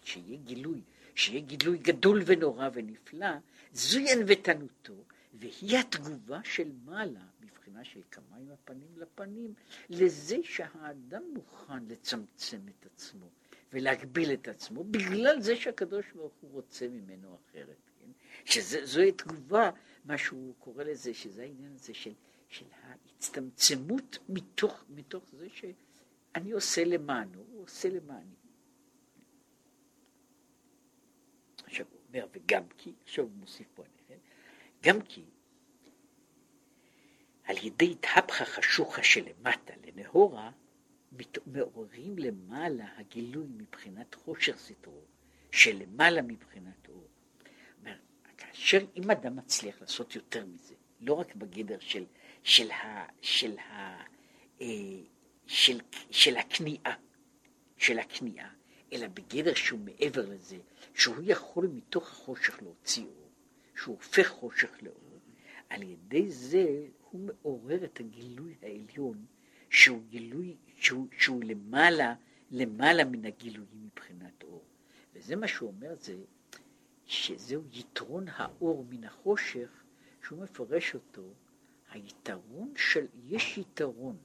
שיהיה גילוי, שיהיה גילוי גדול ונורא ונפלא, זוהי ענוותנותו, והיא התגובה של מעלה, מבחינה של כמה עם הפנים לפנים, לזה שהאדם מוכן לצמצם את עצמו ולהגביל את עצמו, בגלל זה שהקדוש ברוך הוא רוצה ממנו אחרת. שזוהי תגובה, מה שהוא קורא לזה, שזה העניין הזה של, של ההצטמצמות מתוך, מתוך זה שאני עושה למענו, הוא עושה למעני. עכשיו הוא אומר, וגם כי, עכשיו הוא מוסיף פה, כן? גם כי על ידי התהפכה חשוכה שלמטה לנהורה, מעוררים למעלה הגילוי מבחינת חושר סתרו, שלמעלה מבחינת אור. כאשר אם אדם מצליח לעשות יותר מזה, לא רק בגדר של, של, ה, של, ה, אה, של, של הכניעה, של הכניעה, אלא בגדר שהוא מעבר לזה, שהוא יכול מתוך החושך להוציא אור, שהוא הופך חושך לאור, על ידי זה הוא מעורר את הגילוי העליון, שהוא גילוי, שהוא, שהוא למעלה, למעלה מן הגילויים מבחינת אור. וזה מה שהוא אומר, זה שזהו יתרון האור מן החושך, שהוא מפרש אותו, היתרון של, יש יתרון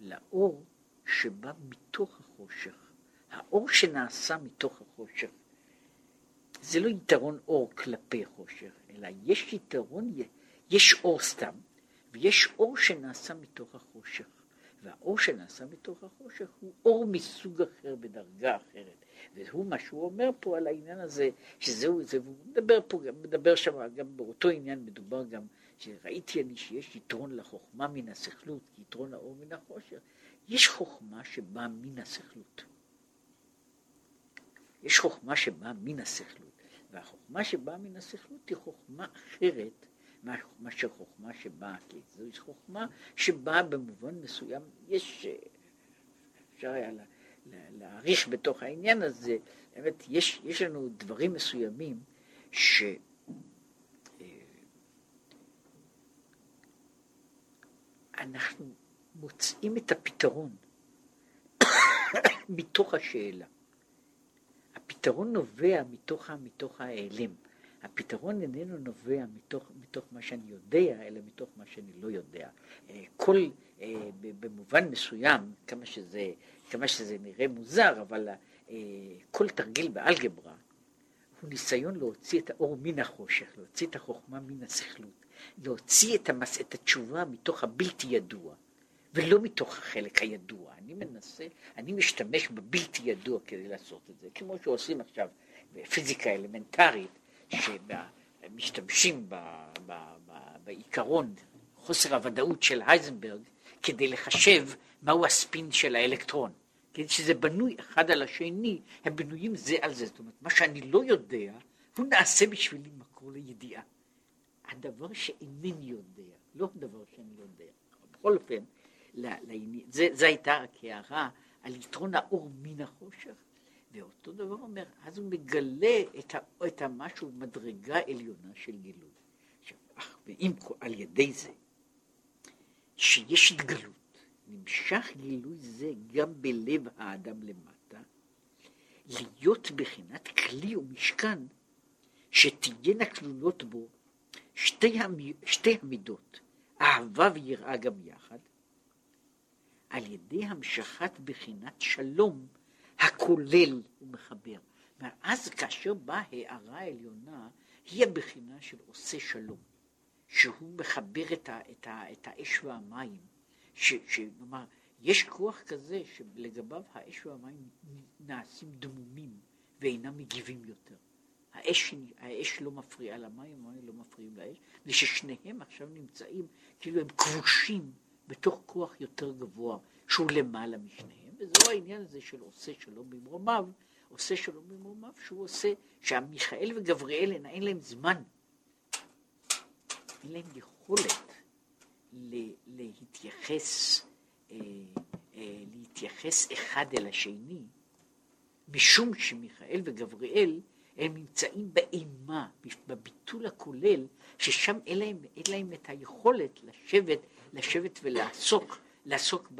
לאור שבא מתוך החושך. האור שנעשה מתוך החושך, זה לא יתרון אור כלפי חושך, אלא יש יתרון, יש אור סתם, ויש אור שנעשה מתוך החושך. והאור שנעשה מתוך החושך הוא אור מסוג אחר, בדרגה אחרת. והוא מה שהוא אומר פה על העניין הזה, שזהו, זה, הוא מדבר פה, מדבר שם, גם באותו עניין מדובר גם, שראיתי אני שיש יתרון לחוכמה מן הסכלות, יתרון האור מן החושך. יש חוכמה שבאה מן הסכלות. יש חוכמה שבאה מן הסכלות, והחוכמה שבאה מן הסכלות היא חוכמה אחרת מאשר חוכמה שבאה, כי זו חוכמה שבאה במובן מסוים, יש, אפשר היה לה, לה, להעריך בתוך העניין הזה, באמת יש, יש לנו דברים מסוימים ש... אה, אנחנו מוצאים את הפתרון מתוך השאלה. הפתרון נובע מתוך, מתוך ההיעלם. הפתרון איננו נובע מתוך, מתוך מה שאני יודע, אלא מתוך מה שאני לא יודע. אה, כל, אה, במובן מסוים, כמה שזה, כמה שזה נראה מוזר, אבל אה, כל תרגיל באלגברה הוא ניסיון להוציא את האור מן החושך, להוציא את החוכמה מן הסכלות, להוציא את, המס, את התשובה מתוך הבלתי ידוע. ולא מתוך החלק הידוע. אני מנסה, אני משתמש בבלתי ידוע כדי לעשות את זה, כמו שעושים עכשיו בפיזיקה אלמנטרית, שמשתמשים בעיקרון חוסר הוודאות של הייזנברג כדי לחשב מהו הספין של האלקטרון. כדי שזה בנוי אחד על השני, הם בנויים זה על זה. זאת אומרת, מה שאני לא יודע, הוא נעשה בשבילי מקור לידיעה. הדבר שאינני יודע, לא הדבר שאני יודע. בכל אופן, זה הייתה רק הערה על יתרון האור מן החושך, ואותו דבר אומר, אז הוא מגלה את, ה, את המשהו, מדרגה עליונה של גילוי. עכשיו, ואם על ידי זה, שיש התגלות, נמשך גילוי זה גם בלב האדם למטה, להיות בחינת כלי ומשכן, שתהיינה כלולות בו שתי, המ... שתי המידות, אהבה ויראה גם יחד, על ידי המשכת בחינת שלום הכולל ומחבר. אז כאשר באה הערה העליונה, היא הבחינה של עושה שלום, שהוא מחבר את, ה, את, ה, את האש והמים, כלומר, יש כוח כזה שלגביו האש והמים נעשים דמומים ואינם מגיבים יותר. האש, האש לא מפריעה למים, המים לא מפריעים לאש, וששניהם עכשיו נמצאים כאילו הם כבושים בתוך כוח יותר גבוה, שהוא למעלה משניהם, וזהו העניין הזה של עושה שלום במרומיו, עושה שלום במרומיו, שהוא עושה, שהמיכאל וגבריאל אין, להם זמן, אין להם יכולת להתייחס, אה, אה, להתייחס אחד אל השני, משום שמיכאל וגבריאל הם נמצאים באימה, בביטול הכולל, ששם אין להם, אין להם את היכולת לשבת לשבת ולעסוק, לעסוק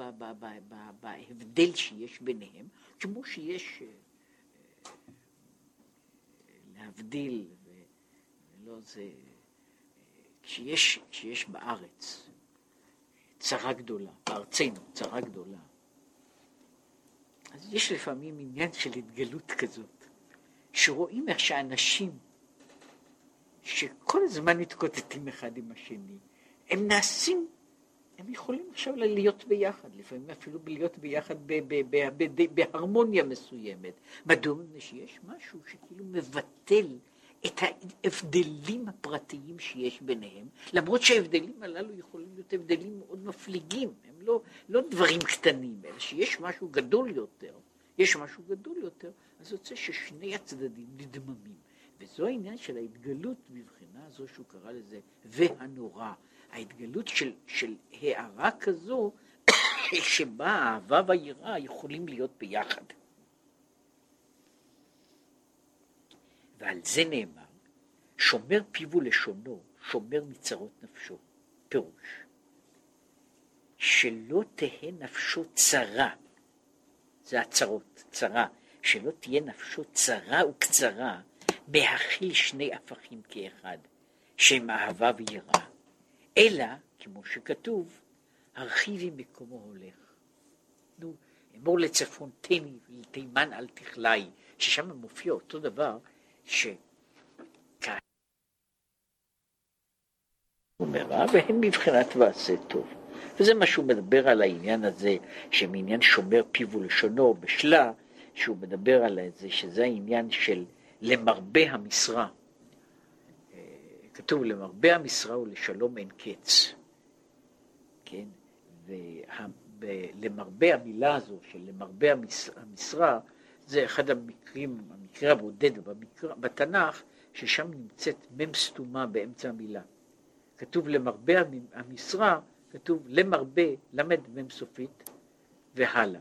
בהבדל שיש ביניהם, כמו שיש אה, להבדיל, ולא זה, כשיש, כשיש בארץ צרה גדולה, בארצנו צרה גדולה, אז יש לפעמים עניין של התגלות כזאת, שרואים איך שאנשים שכל הזמן מתקוטטים אחד עם השני, הם נעשים הם יכולים עכשיו להיות ביחד, לפעמים אפילו להיות ביחד בהרמוניה מסוימת. מדוע? מפני שיש משהו שכאילו מבטל את ההבדלים הפרטיים שיש ביניהם, למרות שההבדלים הללו יכולים להיות הבדלים מאוד מפליגים, הם לא, לא דברים קטנים, אלא שיש משהו גדול יותר, יש משהו גדול יותר, אז יוצא ששני הצדדים נדממים. וזו העניין של ההתגלות בבחינה הזו שהוא קרא לזה והנורא. ההתגלות של, של הערה כזו שבה האהבה והיראה יכולים להיות ביחד. ועל זה נאמר, שומר פיו ולשונו, שומר מצרות נפשו. פירוש, שלא תהא נפשו צרה, זה הצרות, צרה, שלא תהיה נפשו צרה וקצרה, מהכיל שני הפכים כאחד, שהם אהבה ויראה, אלא, כמו שכתוב, הרחיבי מקומו הולך. נו, אמור לצפון תני ולתימן אל תכלאי, ששם מופיע אותו דבר, ש... ומרע, והם מבחינת ועשה טוב. וזה מה שהוא מדבר על העניין הזה, שמעניין שומר פיו ולשונו בשלה, שהוא מדבר על זה, שזה העניין של למרבה המשרה. כתוב למרבה המשרה ולשלום אין קץ. כן? ולמרבה המילה הזו של למרבה המשרה, זה אחד המקרים, המקרה הבודד במקרה, בתנ"ך, ששם נמצאת מ' סתומה באמצע המילה. כתוב למרבה המשרה, כתוב למרבה, למד מ' סופית והלאה.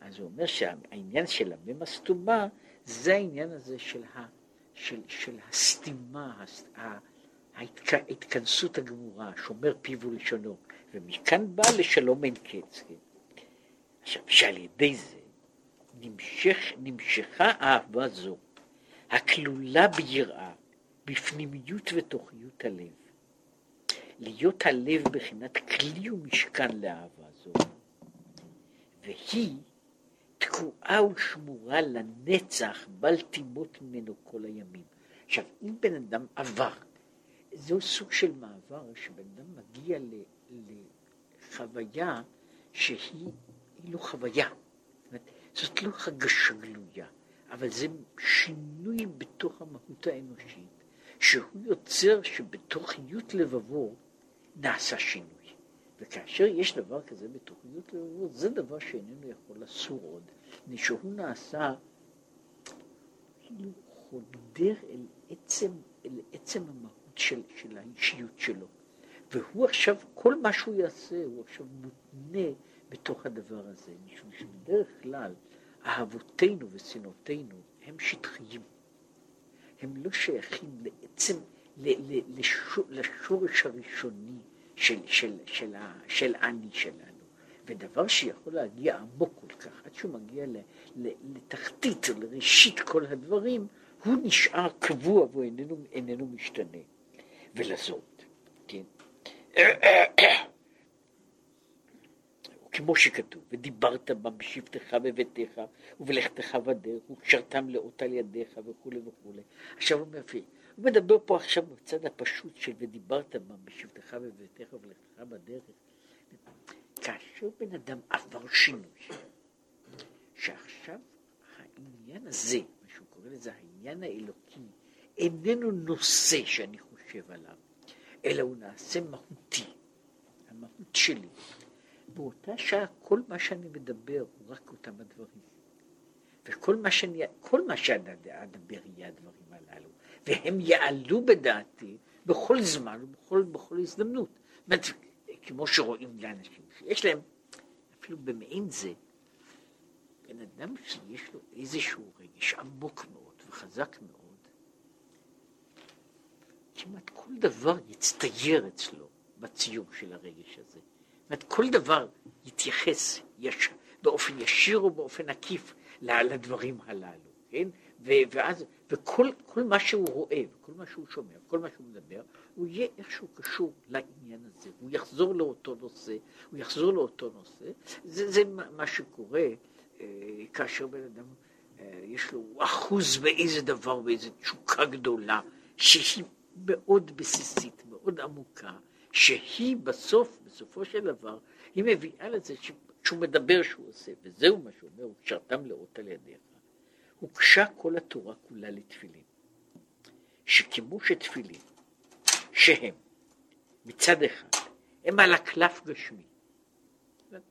אז הוא אומר שהעניין של המ' הסתומה זה העניין הזה של, ה, של, של הסתימה, ההתכ, ההתכנסות הגמורה, שומר פיו ולשונו, ומכאן בא לשלום אין קץ. עכשיו, שעל ידי זה נמשך, נמשכה אהבה זו, הכלולה ביראה, בפנימיות ותוכיות הלב. להיות הלב בחינת כלי ומשכן לאהבה זו, והיא תקועה ושמורה לנצח, בל תימות ממנו כל הימים. עכשיו, אם בן אדם עבר, זהו סוג של מעבר, שבן אדם מגיע ל, לחוויה שהיא לא חוויה. זאת, אומרת, זאת לא הרגשה גלויה, אבל זה שינוי בתוך המהות האנושית, שהוא יוצר שבתוך איות לבבו נעשה שינוי. וכאשר יש דבר כזה בתוכניות לבבות, זה דבר שאיננו יכול לסור עוד, מפני שהוא נעשה כאילו חודר אל עצם, אל עצם המהות של, של האישיות שלו. והוא עכשיו, כל מה שהוא יעשה, הוא עכשיו מותנה בתוך הדבר הזה, משום שבדרך כלל אהבותינו ושנאותינו הם שטחיים. הם לא שייכים לעצם, לשורש הראשוני של, של, של, של האני שלנו. ודבר שיכול להגיע עמוק כל כך, עד שהוא מגיע לתחתית, לראשית כל הדברים, הוא נשאר קבוע והוא איננו, איננו משתנה. ולזאת, כן. כמו שכתוב, ודיברת בם בשבתך בביתך ובלכתך בדרך וקשרתם לאות על ידיך וכולי וכולי. עכשיו הוא מבין, הוא מדבר פה עכשיו בצד הפשוט של ודיברת בם בשבתך בביתך ובלכתך בדרך. כאשר בן אדם עבר שינוי, שעכשיו העניין הזה, מה שהוא קורא לזה העניין האלוקי, איננו נושא שאני חושב עליו, אלא הוא נעשה מהותי, המהות שלי. באותה שעה כל מה שאני מדבר הוא רק אותם הדברים. וכל מה שאני, כל מה שאני אדבר יהיה הדברים הללו, והם יעלו בדעתי בכל זמן ובכל בכל הזדמנות. זאת כמו שרואים לאנשים שיש להם, אפילו במעין זה, בן אדם שיש לו איזשהו רגש עמוק מאוד וחזק מאוד, כמעט כל דבר יצטייר אצלו בציור של הרגש הזה. אומרת, כל דבר יתייחס יש, באופן ישיר או באופן עקיף לדברים הללו, כן? ו- ואז, וכל מה שהוא רואה, וכל מה שהוא שומע, וכל מה שהוא מדבר, הוא יהיה איכשהו קשור לעניין הזה, הוא יחזור לאותו נושא, הוא יחזור לאותו נושא, זה, זה מה שקורה אה, כאשר בן אדם, אה, יש לו אחוז באיזה דבר, באיזה תשוקה גדולה, שהיא מאוד בסיסית, מאוד עמוקה, שהיא בסוף, בסופו של דבר, היא מביאה לזה שהוא מדבר שהוא עושה, וזהו מה שהוא אומר, הוא קשרתם לאות על ידיך. הוקשה כל התורה כולה לתפילין. שכמו שתפילין, שהם מצד אחד, הם על הקלף גשמי.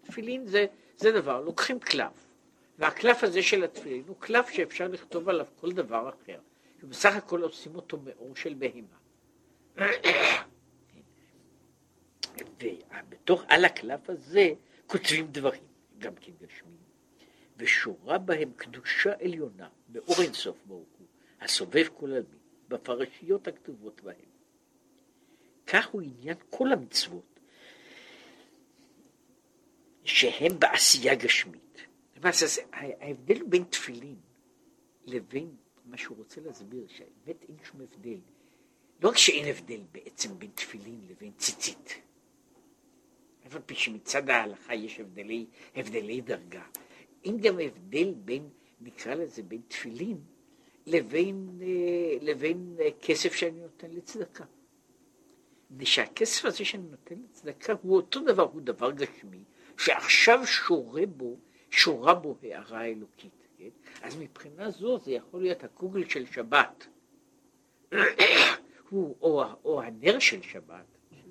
תפילין זה, זה דבר, לוקחים קלף, והקלף הזה של התפילין הוא קלף שאפשר לכתוב עליו כל דבר אחר, ובסך הכל עושים אותו מאור של בהמה. ובתוך, על הקלף הזה כותבים דברים, גם כן גשמיים, ושורה בהם קדושה עליונה, באור אינסוף ברוך הוא, הסובב כל עלמין, בפרשיות הכתובות בהם. כך הוא עניין כל המצוות, שהם בעשייה גשמית. למעשה, ההבדל בין תפילין לבין מה שהוא רוצה להסביר, שהאמת אין שום הבדל. לא רק שאין הבדל בעצם בין תפילין לבין ציצית, אף על פי שמצד ההלכה יש הבדלי, הבדלי דרגה, אין גם הבדל בין, נקרא לזה, בין תפילין לבין, אה, לבין אה, כסף שאני נותן לצדקה. מפני שהכסף הזה שאני נותן לצדקה הוא אותו דבר, הוא דבר גשמי, שעכשיו שורה בו, שורה בו הערה אלוקית. כן? אז מבחינה זו זה יכול להיות הקוגל של שבת, הוא, או, או הנר של שבת,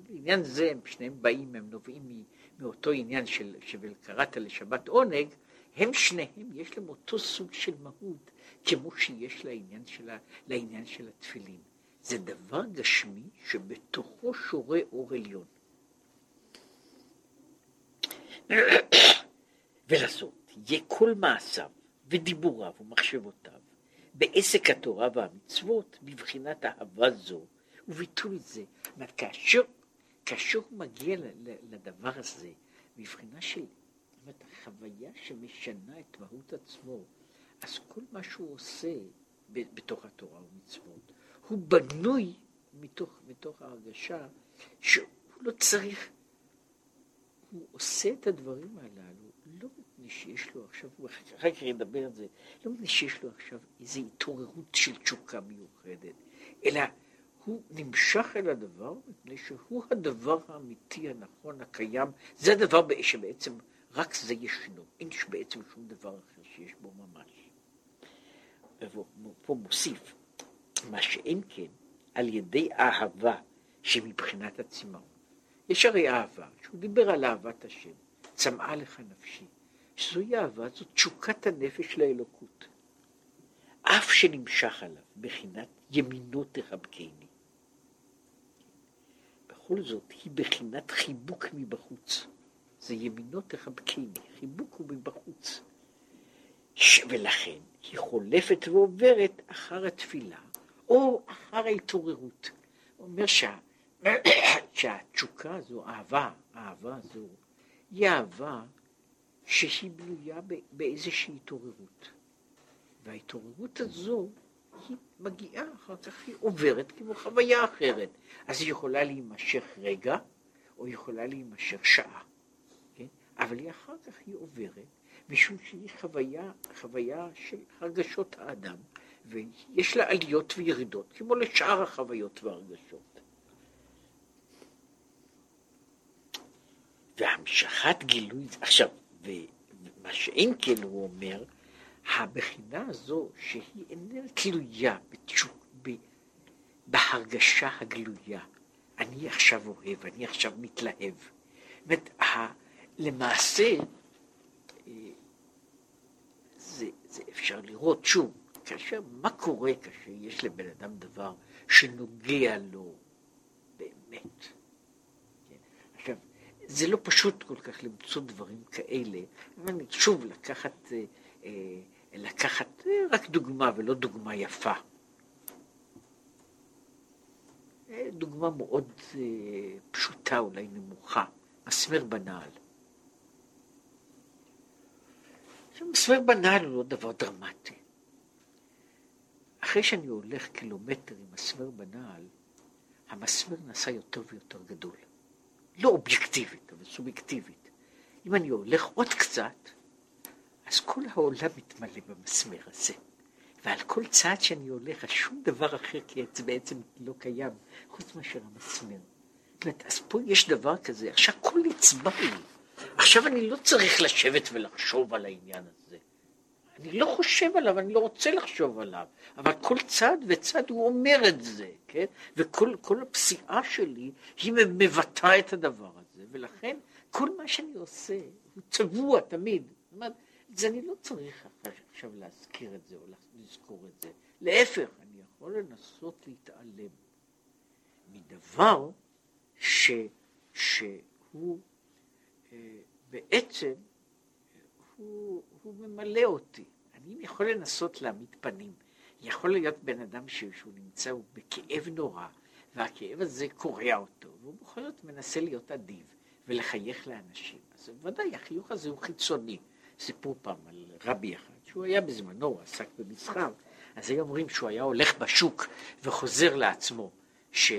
בעניין זה הם שניהם באים, הם נובעים מאותו עניין של, של קראת לשבת עונג, הם שניהם, יש להם אותו סוג של מהות, כמו שיש לעניין של, לעניין של התפילין. זה דבר גשמי שבתוכו שורה אור עליון. ולעשות, יהיה כל מעשיו ודיבוריו ומחשבותיו בעסק התורה והמצוות בבחינת אהבה זו וביטוי זה. זאת אומרת, כאשר, כאשר הוא מגיע לדבר הזה, מבחינה של זאת אומרת, החוויה שמשנה את מהות עצמו, אז כל מה שהוא עושה בתוך התורה ומצוות, הוא בנוי מתוך, מתוך ההרגשה שהוא לא צריך, הוא עושה את הדברים הללו מפני שיש לו עכשיו, הוא אחר כך ידבר על זה, לא מפני שיש לו עכשיו איזו התעוררות של תשוקה מיוחדת, אלא הוא נמשך אל הדבר מפני שהוא הדבר האמיתי, הנכון, הקיים, זה הדבר שבעצם רק זה ישנו, אין בעצם שום דבר אחר שיש בו ממש. ופה מוסיף, מה שאין כן, על ידי אהבה שמבחינת הצמאון. יש הרי אהבה, שהוא דיבר על אהבת השם, צמאה לך נפשי, שזוהי אהבה, זאת תשוקת הנפש לאלוקות. אף שנמשך עליו בחינת ימינו תחבקני. בכל זאת, היא בחינת חיבוק מבחוץ. זה ימינו תחבקני, חיבוק הוא מבחוץ. ש... ולכן היא חולפת ועוברת אחר התפילה או אחר ההתעוררות. הוא אומר שה... שהתשוקה הזו, אהבה, האהבה הזו, היא אהבה שהיא בנויה באיזושהי התעוררות. וההתעוררות הזו היא מגיעה, אחר כך היא עוברת כמו חוויה אחרת. אז היא יכולה להימשך רגע, או יכולה להימשך שעה. כן? אבל היא אחר כך היא עוברת, משום שהיא חוויה, חוויה של הרגשות האדם, ויש לה עליות וירידות, כמו לשאר החוויות והרגשות. והמשכת גילוי, עכשיו, ומה שאין כן הוא אומר, הבחינה הזו שהיא איננה תלויה בתשוק, ב, בהרגשה הגלויה. אני עכשיו אוהב, אני עכשיו מתלהב. זאת למעשה, אה, זה, זה אפשר לראות שוב, כאשר, מה קורה כאשר יש לבן אדם דבר שנוגע לו באמת? זה לא פשוט כל כך למצוא דברים כאלה, אבל שוב, לקחת, אה, אה, לקחת רק דוגמה ולא דוגמה יפה. דוגמה מאוד פשוטה, אולי נמוכה, מסמר בנעל. מסמר בנעל הוא לא דבר דרמטי. אחרי שאני הולך קילומטר עם מסמר בנעל, המסמר נעשה יותר ויותר גדול. לא אובייקטיבית, אבל סובייקטיבית. אם אני הולך עוד קצת, אז כל העולם מתמלא במסמר הזה. ועל כל צעד שאני הולך, אז שום דבר אחר זה בעצם לא קיים, חוץ מאשר המסמר. אז פה יש דבר כזה, עכשיו הכל נצבע לי. עכשיו אני לא צריך לשבת ולחשוב על העניין הזה. אני לא חושב עליו, אני לא רוצה לחשוב עליו, אבל כל צד וצד הוא אומר את זה, כן? וכל הפסיעה שלי היא מבטאה את הדבר הזה, ולכן כל מה שאני עושה הוא צבוע תמיד. זאת אומרת, זה אני לא צריך עכשיו להזכיר את זה או לזכור את זה. להפך, אני יכול לנסות להתעלם מדבר ש, שהוא אה, בעצם, הוא, הוא ממלא אותי. אני יכול לנסות להעמיד פנים. יכול להיות בן אדם שהוא נמצא הוא בכאב נורא, והכאב הזה קורע אותו, והוא בכל זאת מנסה להיות אדיב ולחייך לאנשים. אז ודאי, החיוך הזה הוא חיצוני. סיפור פעם על רבי אחד, שהוא היה בזמנו, הוא עסק במסחר, אז היו אומרים שהוא היה הולך בשוק וחוזר לעצמו, ש...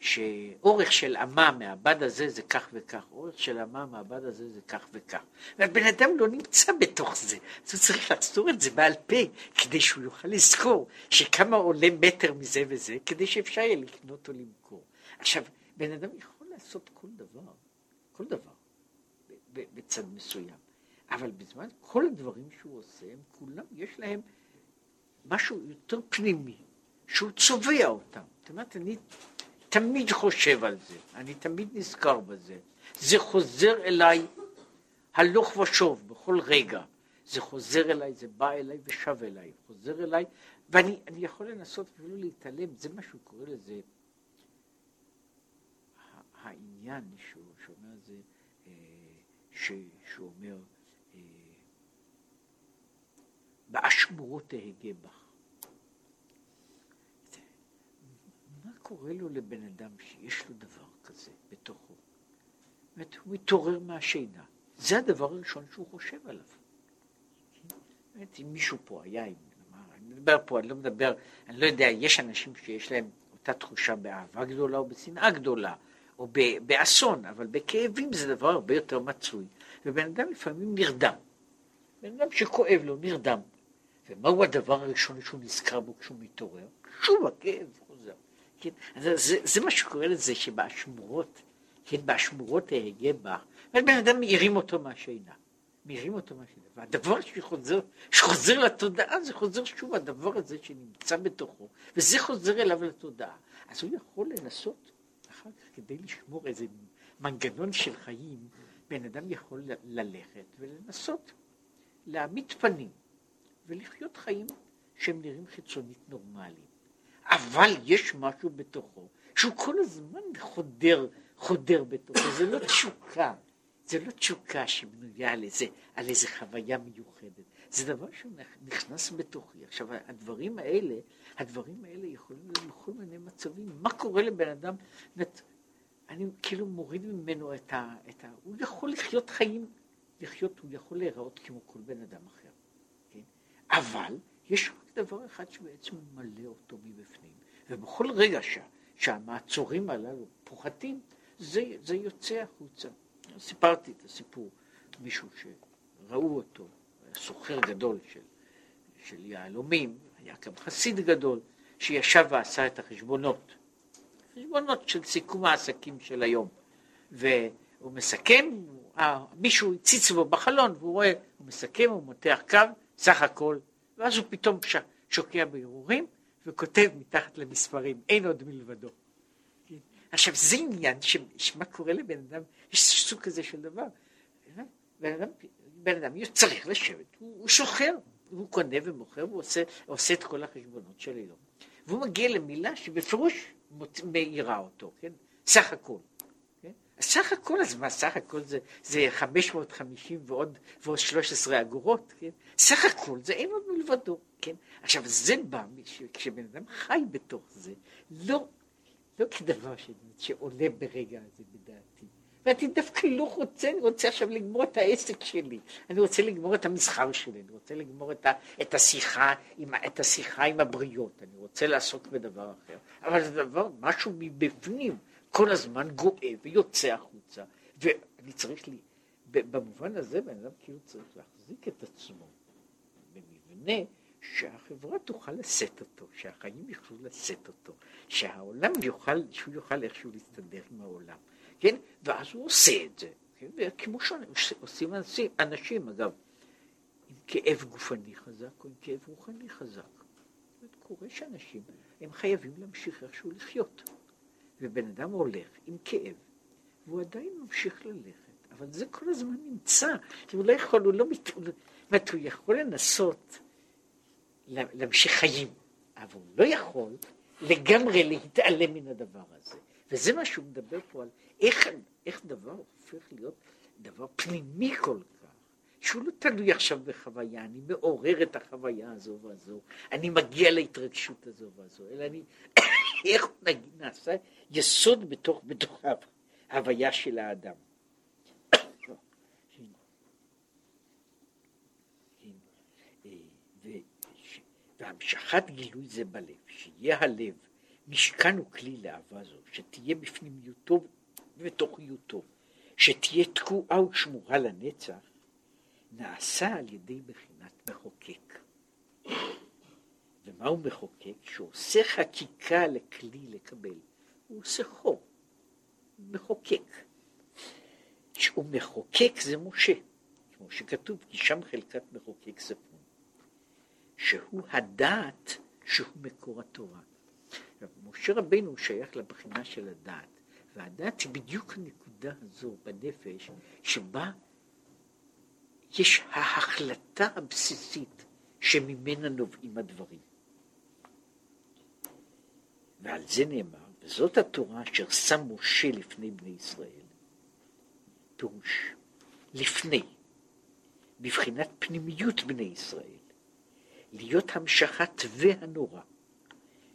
שאורך של אמה מהבד הזה זה כך וכך, אורך של אמה מהבד הזה זה כך וכך. והבן אדם לא נמצא בתוך זה, אז הוא צריך לחזור את זה בעל פה, כדי שהוא יוכל לזכור שכמה עולה מטר מזה וזה, כדי שאפשר יהיה לקנות או למכור. עכשיו, בן אדם יכול לעשות כל דבר, כל דבר, בצד מסוים, אבל בזמן כל הדברים שהוא עושה, הם כולם, יש להם משהו יותר פנימי, שהוא צובע אותם. זאת אומרת, אני תמיד חושב על זה, אני תמיד נזכר בזה. זה חוזר אליי הלוך ושוב בכל רגע. זה חוזר אליי, זה בא אליי ושב אליי, חוזר אליי, ואני יכול לנסות אפילו להתעלם, זה מה שהוא קורא לזה, העניין שהוא שומע זה, אה, שהוא אומר, אה, באשמורות תהגה בך. קורה לו לבן אדם שיש לו דבר כזה בתוכו? זאת הוא מתעורר מהשינה. זה הדבר הראשון שהוא חושב עליו. באמת, אם מישהו פה היה, אם, אני מדבר פה, אני לא מדבר, אני לא יודע, יש אנשים שיש להם אותה תחושה באהבה גדולה או בשנאה גדולה, או באסון, אבל בכאבים זה דבר הרבה יותר מצוי. ובן אדם לפעמים נרדם. בן אדם שכואב לו, נרדם. ומהו הדבר הראשון שהוא נזכר בו כשהוא מתעורר? שוב הכאב. כן? זה, זה, זה מה שקורה לזה שבאשמורות, כן, באשמורות אהגה בך, בן אדם מעירים אותו מהשינה, מעירים אותו מהשינה, והדבר שחוזר, שחוזר לתודעה זה חוזר שוב הדבר הזה שנמצא בתוכו, וזה חוזר אליו לתודעה. אז הוא יכול לנסות אחר כך כדי לשמור איזה מנגנון של חיים, בן אדם יכול ללכת ולנסות להעמיד פנים ולחיות חיים שהם נראים חיצונית נורמליים. אבל יש משהו בתוכו שהוא כל הזמן חודר, חודר בתוכו, זה לא תשוקה, זה לא תשוקה שבנויה על איזה, על איזה חוויה מיוחדת, זה דבר שנכנס בתוכי. עכשיו הדברים האלה, הדברים האלה יכולים להיות בכל מיני מצבים, מה קורה לבן אדם, אני כאילו מוריד ממנו את ה... את ה הוא יכול לחיות חיים, לחיות, הוא יכול להיראות כמו כל בן אדם אחר, כן? אבל יש דבר אחד שבעצם ממלא אותו מבפנים, ובכל רגע שה, שהמעצורים הללו פוחתים, זה, זה יוצא החוצה. סיפרתי את הסיפור, מישהו שראו אותו, סוחר גדול של, של יהלומים, היה גם חסיד גדול, שישב ועשה את החשבונות, חשבונות של סיכום העסקים של היום, והוא מסכם, מישהו הציץ בו בחלון, והוא רואה, הוא מסכם, הוא מותח קו, סך הכל ואז הוא פתאום שוקע בהרהורים וכותב מתחת למספרים, אין עוד מלבדו. עכשיו זה עניין שמה קורה לבן אדם, יש סוג כזה של דבר. בן אדם, בן אדם צריך לשבת, הוא, הוא שוחר, הוא קונה ומוכר, הוא עושה, עושה את כל החשבונות של היום. והוא מגיע למילה שבפירוש מאירה אותו, כן? סך הכל. סך הכל, אז מה, סך הכל זה, זה 550 ועוד, ועוד 13 אגורות, כן? סך הכל זה אין עוד מלבדו, כן? עכשיו, זה בא, כשבן אדם חי בתוך זה, לא, לא כדבר ש, שעולה ברגע הזה בדעתי. ואני דווקא לא רוצה, אני רוצה עכשיו לגמור את העסק שלי, אני רוצה לגמור את המסחר שלי, אני רוצה לגמור את, ה, את, השיחה, עם, את השיחה עם הבריות, אני רוצה לעסוק בדבר אחר, אבל זה דבר, משהו מבפנים, כל הזמן גואה ויוצא החוצה, ואני צריך לי, במובן הזה בן אדם כאילו צריך להחזיק את עצמו במבנה שהחברה תוכל לשאת אותו, שהחיים יוכלו לשאת אותו, שהעולם יוכל, שהוא יוכל איכשהו להסתדר עם העולם, כן? ואז הוא עושה את זה, כן? כמו שעושים אנשים, אנשים אגב, עם כאב גופני חזק או עם כאב רוחני חזק. זאת קורה שאנשים, הם חייבים להמשיך איכשהו לחיות. ובן אדם הולך עם כאב, והוא עדיין ממשיך ללכת, אבל זה כל הזמן נמצא. הוא לא יכול, הוא לא מת... זאת אומרת, הוא יכול לנסות להמשיך חיים, אבל הוא לא יכול לגמרי להתעלם מן הדבר הזה. וזה מה שהוא מדבר פה על איך, איך דבר הופך להיות דבר פנימי כל כך, שהוא לא תלוי עכשיו בחוויה, אני מעורר את החוויה הזו והזו, אני מגיע להתרגשות הזו והזו, אלא אני, איך נעשה יסוד בתוך, בתוך ההוויה של האדם. והמשכת גילוי זה בלב, שיהיה הלב משכן וכלי לאהבה זו, שתהיה בפנימיותו ובתוכיותו, שתהיה תקועה ושמורה לנצח, נעשה על ידי בחינת מחוקק. ומהו מחוקק? שעושה חקיקה לכלי לקבל. הוא עושה חור, מחוקק. שהוא מחוקק זה משה, כמו שכתוב, כי שם חלקת מחוקק ספון, שהוא הדעת שהוא מקור התורה. משה רבנו שייך לבחינה של הדעת, והדעת היא בדיוק הנקודה הזו בנפש שבה יש ההחלטה הבסיסית שממנה נובעים הדברים. ועל זה נאמר, וזאת התורה אשר שם משה לפני בני ישראל. פירוש, לפני, בבחינת פנימיות בני ישראל, להיות המשכת והנורא,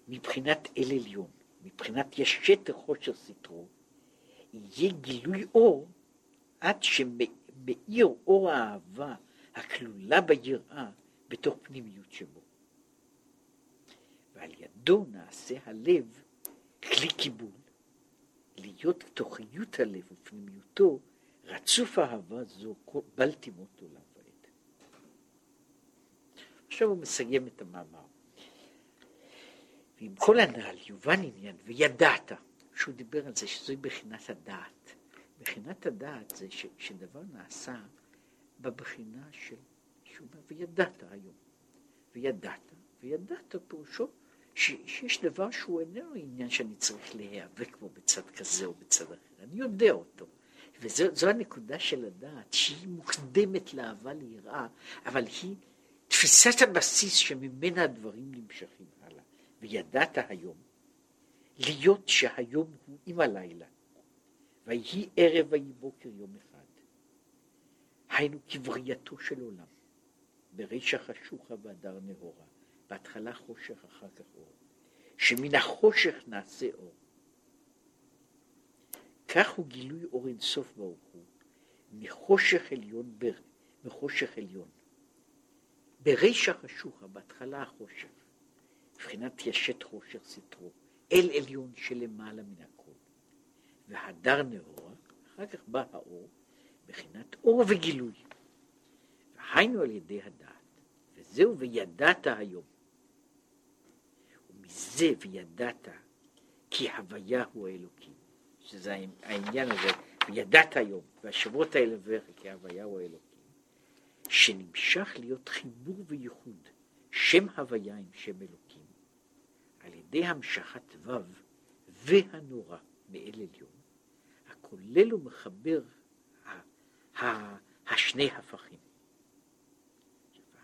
מבחינת אל עליון, מבחינת ישת חושר סתרו, יהיה גילוי אור עד שמאיר אור האהבה הכלולה ביראה בתוך פנימיות שבו. ועל ידו נעשה הלב כלי קיבול, להיות תוכיות הלב ופנימיותו רצוף אהבה זו בל תימות עולם. עכשיו הוא מסיים את המאמר. ועם כל הנ"ל יובן עניין וידעת, שהוא דיבר על זה שזוהי בחינת הדעת. בחינת הדעת זה ש, שדבר נעשה בבחינה של, שהוא אומר, וידעת היום. וידעת, וידעת פירושו ש, שיש דבר שהוא איננו עניין שאני צריך להיאבק בו בצד כזה או בצד אחר, אני יודע אותו. וזו הנקודה של הדעת, שהיא מוקדמת לאהבה ליראה, אבל היא תפיסת הבסיס שממנה הדברים נמשכים. וידעת היום, להיות שהיום הוא עם הלילה, ויהי ערב ויהי בוקר יום אחד. היינו כברייתו של עולם, ברישא חשוכה והדר נהורה, בהתחלה חושך אחר כך אור, שמן החושך נעשה אור. כך הוא גילוי אור אינסוף ברוך הוא, מחושך עליון, בר, מחושך עליון. ברישא חשוכה, בהתחלה החושך, מבחינת ישת חושר סתרו, אל עליון שלמעלה מן הכל. והדר נאורה, אחר כך בא האור, מבחינת אור וגילוי. והיינו על ידי הדעת, וזהו וידעת היום. ומזה וידעת כי הוויה הוא האלוקים, שזה העניין הזה, וידעת היום, והשבועות האלה ובך כי הוויה הוא האלוקים, שנמשך להיות חיבור וייחוד, שם הוויה עם שם אלוקים. על ידי המשכת ו' והנורא מאל עליון, הכולל ומחבר השני הפכים.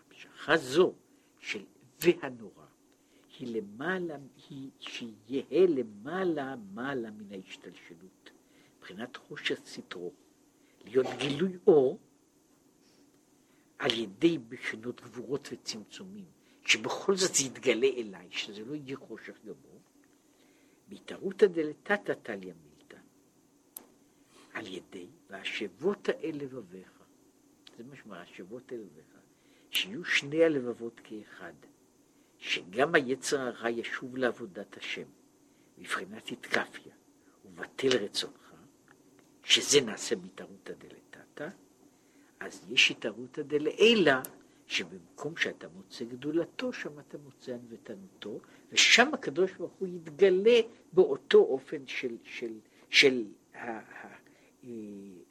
המשכה זו של והנורא היא למעלה, היא שיהיה למעלה מעלה מן ההשתלשלות, מבחינת חוש סטרו, להיות גילוי אור על ידי בחינות גבורות וצמצומים, שבכל זאת זה יתגלה אליי, שזה לא יהיה חושך גמור, בהתערותא דלתתא תליא מילתא, על ידי והשבות האל לבביך, זה שאומר, השבות אל לבביך, שיהיו שני הלבבות כאחד, שגם היצר הרע ישוב לעבודת השם, מבחינת התקפיה, ובטל רצונך, שזה נעשה בהתערותא דלתתא, אז יש התערותא דלעילא, שבמקום שאתה מוצא גדולתו, שם אתה מוצא ענוותנותו, ושם הקדוש ברוך הוא יתגלה באותו אופן של, של, של אה,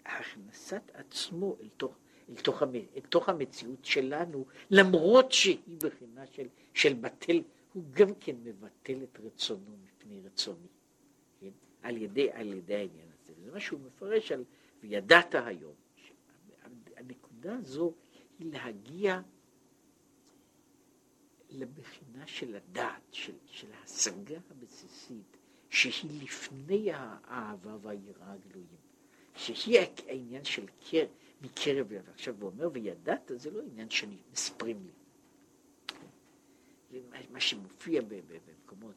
הכנסת עצמו אל תוך, אל תוך, המ, אל תוך המציאות שלנו, למרות שהיא בחינה של, של בטל, הוא גם כן מבטל את רצונו מפני רצוני, כן? על ידי, על ידי העניין הזה. זה מה שהוא מפרש על וידעת היום. הנקודה הזו היא להגיע לבחינה של הדעת, של, של ההשגה הבסיסית, שהיא לפני האהבה והיראה הגלויים, שהיא העניין של קר, מקרב לב. עכשיו הוא אומר, וידעת, זה לא עניין שמספרים לי. מה שמופיע במקומות,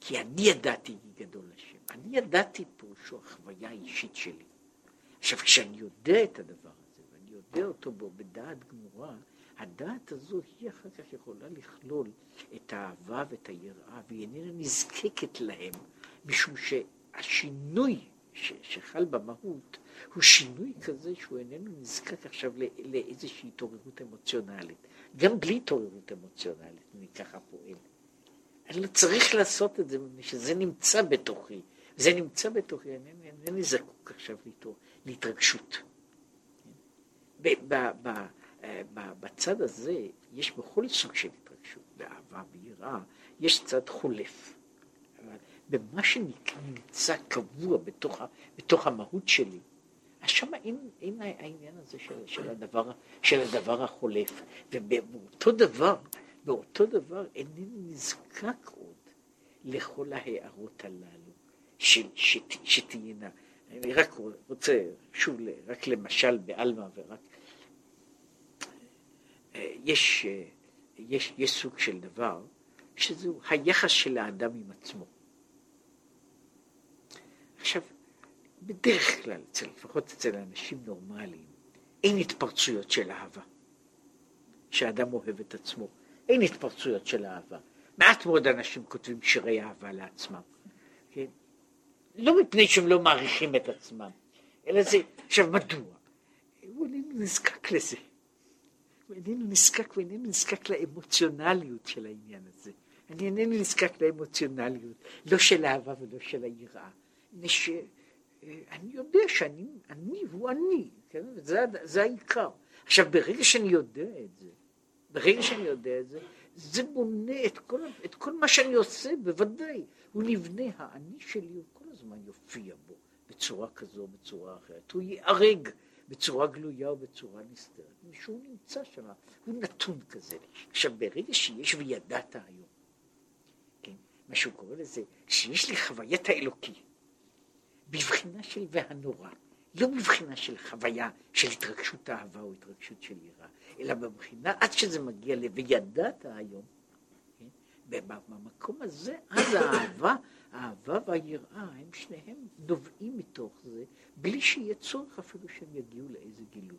כי אני ידעתי כי גדול השם. אני ידעתי פירושו החוויה האישית שלי. עכשיו, כשאני יודע את הדבר יודע אותו בו בדעת גמורה, הדעת הזו היא אחר כך יכולה לכלול את האהבה ואת היראה, והיא איננה נזקקת להם, משום שהשינוי ש, שחל במהות הוא שינוי כזה שהוא איננו נזקק עכשיו לאיזושהי התעוררות אמוציונלית. גם בלי התעוררות אמוציונלית, אני ככה פועל. אני לא צריך לעשות את זה, מפני שזה נמצא בתוכי. זה נמצא בתוכי, אינני זקוק עכשיו להתרגשות. בצד הזה יש בכל סוג של התרגשות, באהבה, ביראה, יש צד חולף. במה שנמצא קבוע בתוך, בתוך המהות שלי, אז שם אין, אין העניין הזה של, של, הדבר, של הדבר החולף. ובאותו דבר, באותו דבר אינני נזקק עוד לכל ההערות הללו של, שת, שתהיינה. אני רק רוצה, שוב, רק למשל בעלמא ורק... יש, יש, יש סוג של דבר שזהו היחס של האדם עם עצמו. עכשיו, בדרך כלל, אצל, לפחות אצל אנשים נורמליים, אין התפרצויות של אהבה. שאדם אוהב את עצמו. אין התפרצויות של אהבה. מעט מאוד אנשים כותבים שירי אהבה לעצמם. כן? לא מפני שהם לא מעריכים את עצמם, אלא זה, עכשיו מדוע? הוא נזקק לזה. הוא איננו נזקק, הוא איננו נזקק לאמוציונליות של העניין הזה. אני איננו נזקק לאמוציונליות, לא של אהבה ולא של היראה. ש... אני יודע שאני אני הוא אני, כן? זה, זה העיקר. עכשיו, ברגע שאני יודע את זה, ברגע שאני יודע את זה, זה בונה את כל, את כל מה שאני עושה, בוודאי. הוא נבנה, האני שלי הוא כל הזמן יופיע בו, בצורה כזו או בצורה אחרת. הוא ייהרג בצורה גלויה או בצורה נסתרת, שהוא נמצא שם, הוא נתון כזה. עכשיו, ברגע שיש וידעת היום, כן? מה שהוא קורא לזה, שיש לי חוויית האלוקי, בבחינה של והנורא, לא בבחינה של חוויה של התרגשות אהבה או התרגשות של יראה, אלא בבחינה עד שזה מגיע ל"וידעת היום"? במקום הזה, אז האהבה, האהבה והיראה, הם שניהם נובעים מתוך זה, בלי שיהיה צורך אפילו שהם יגיעו לאיזה גילוי.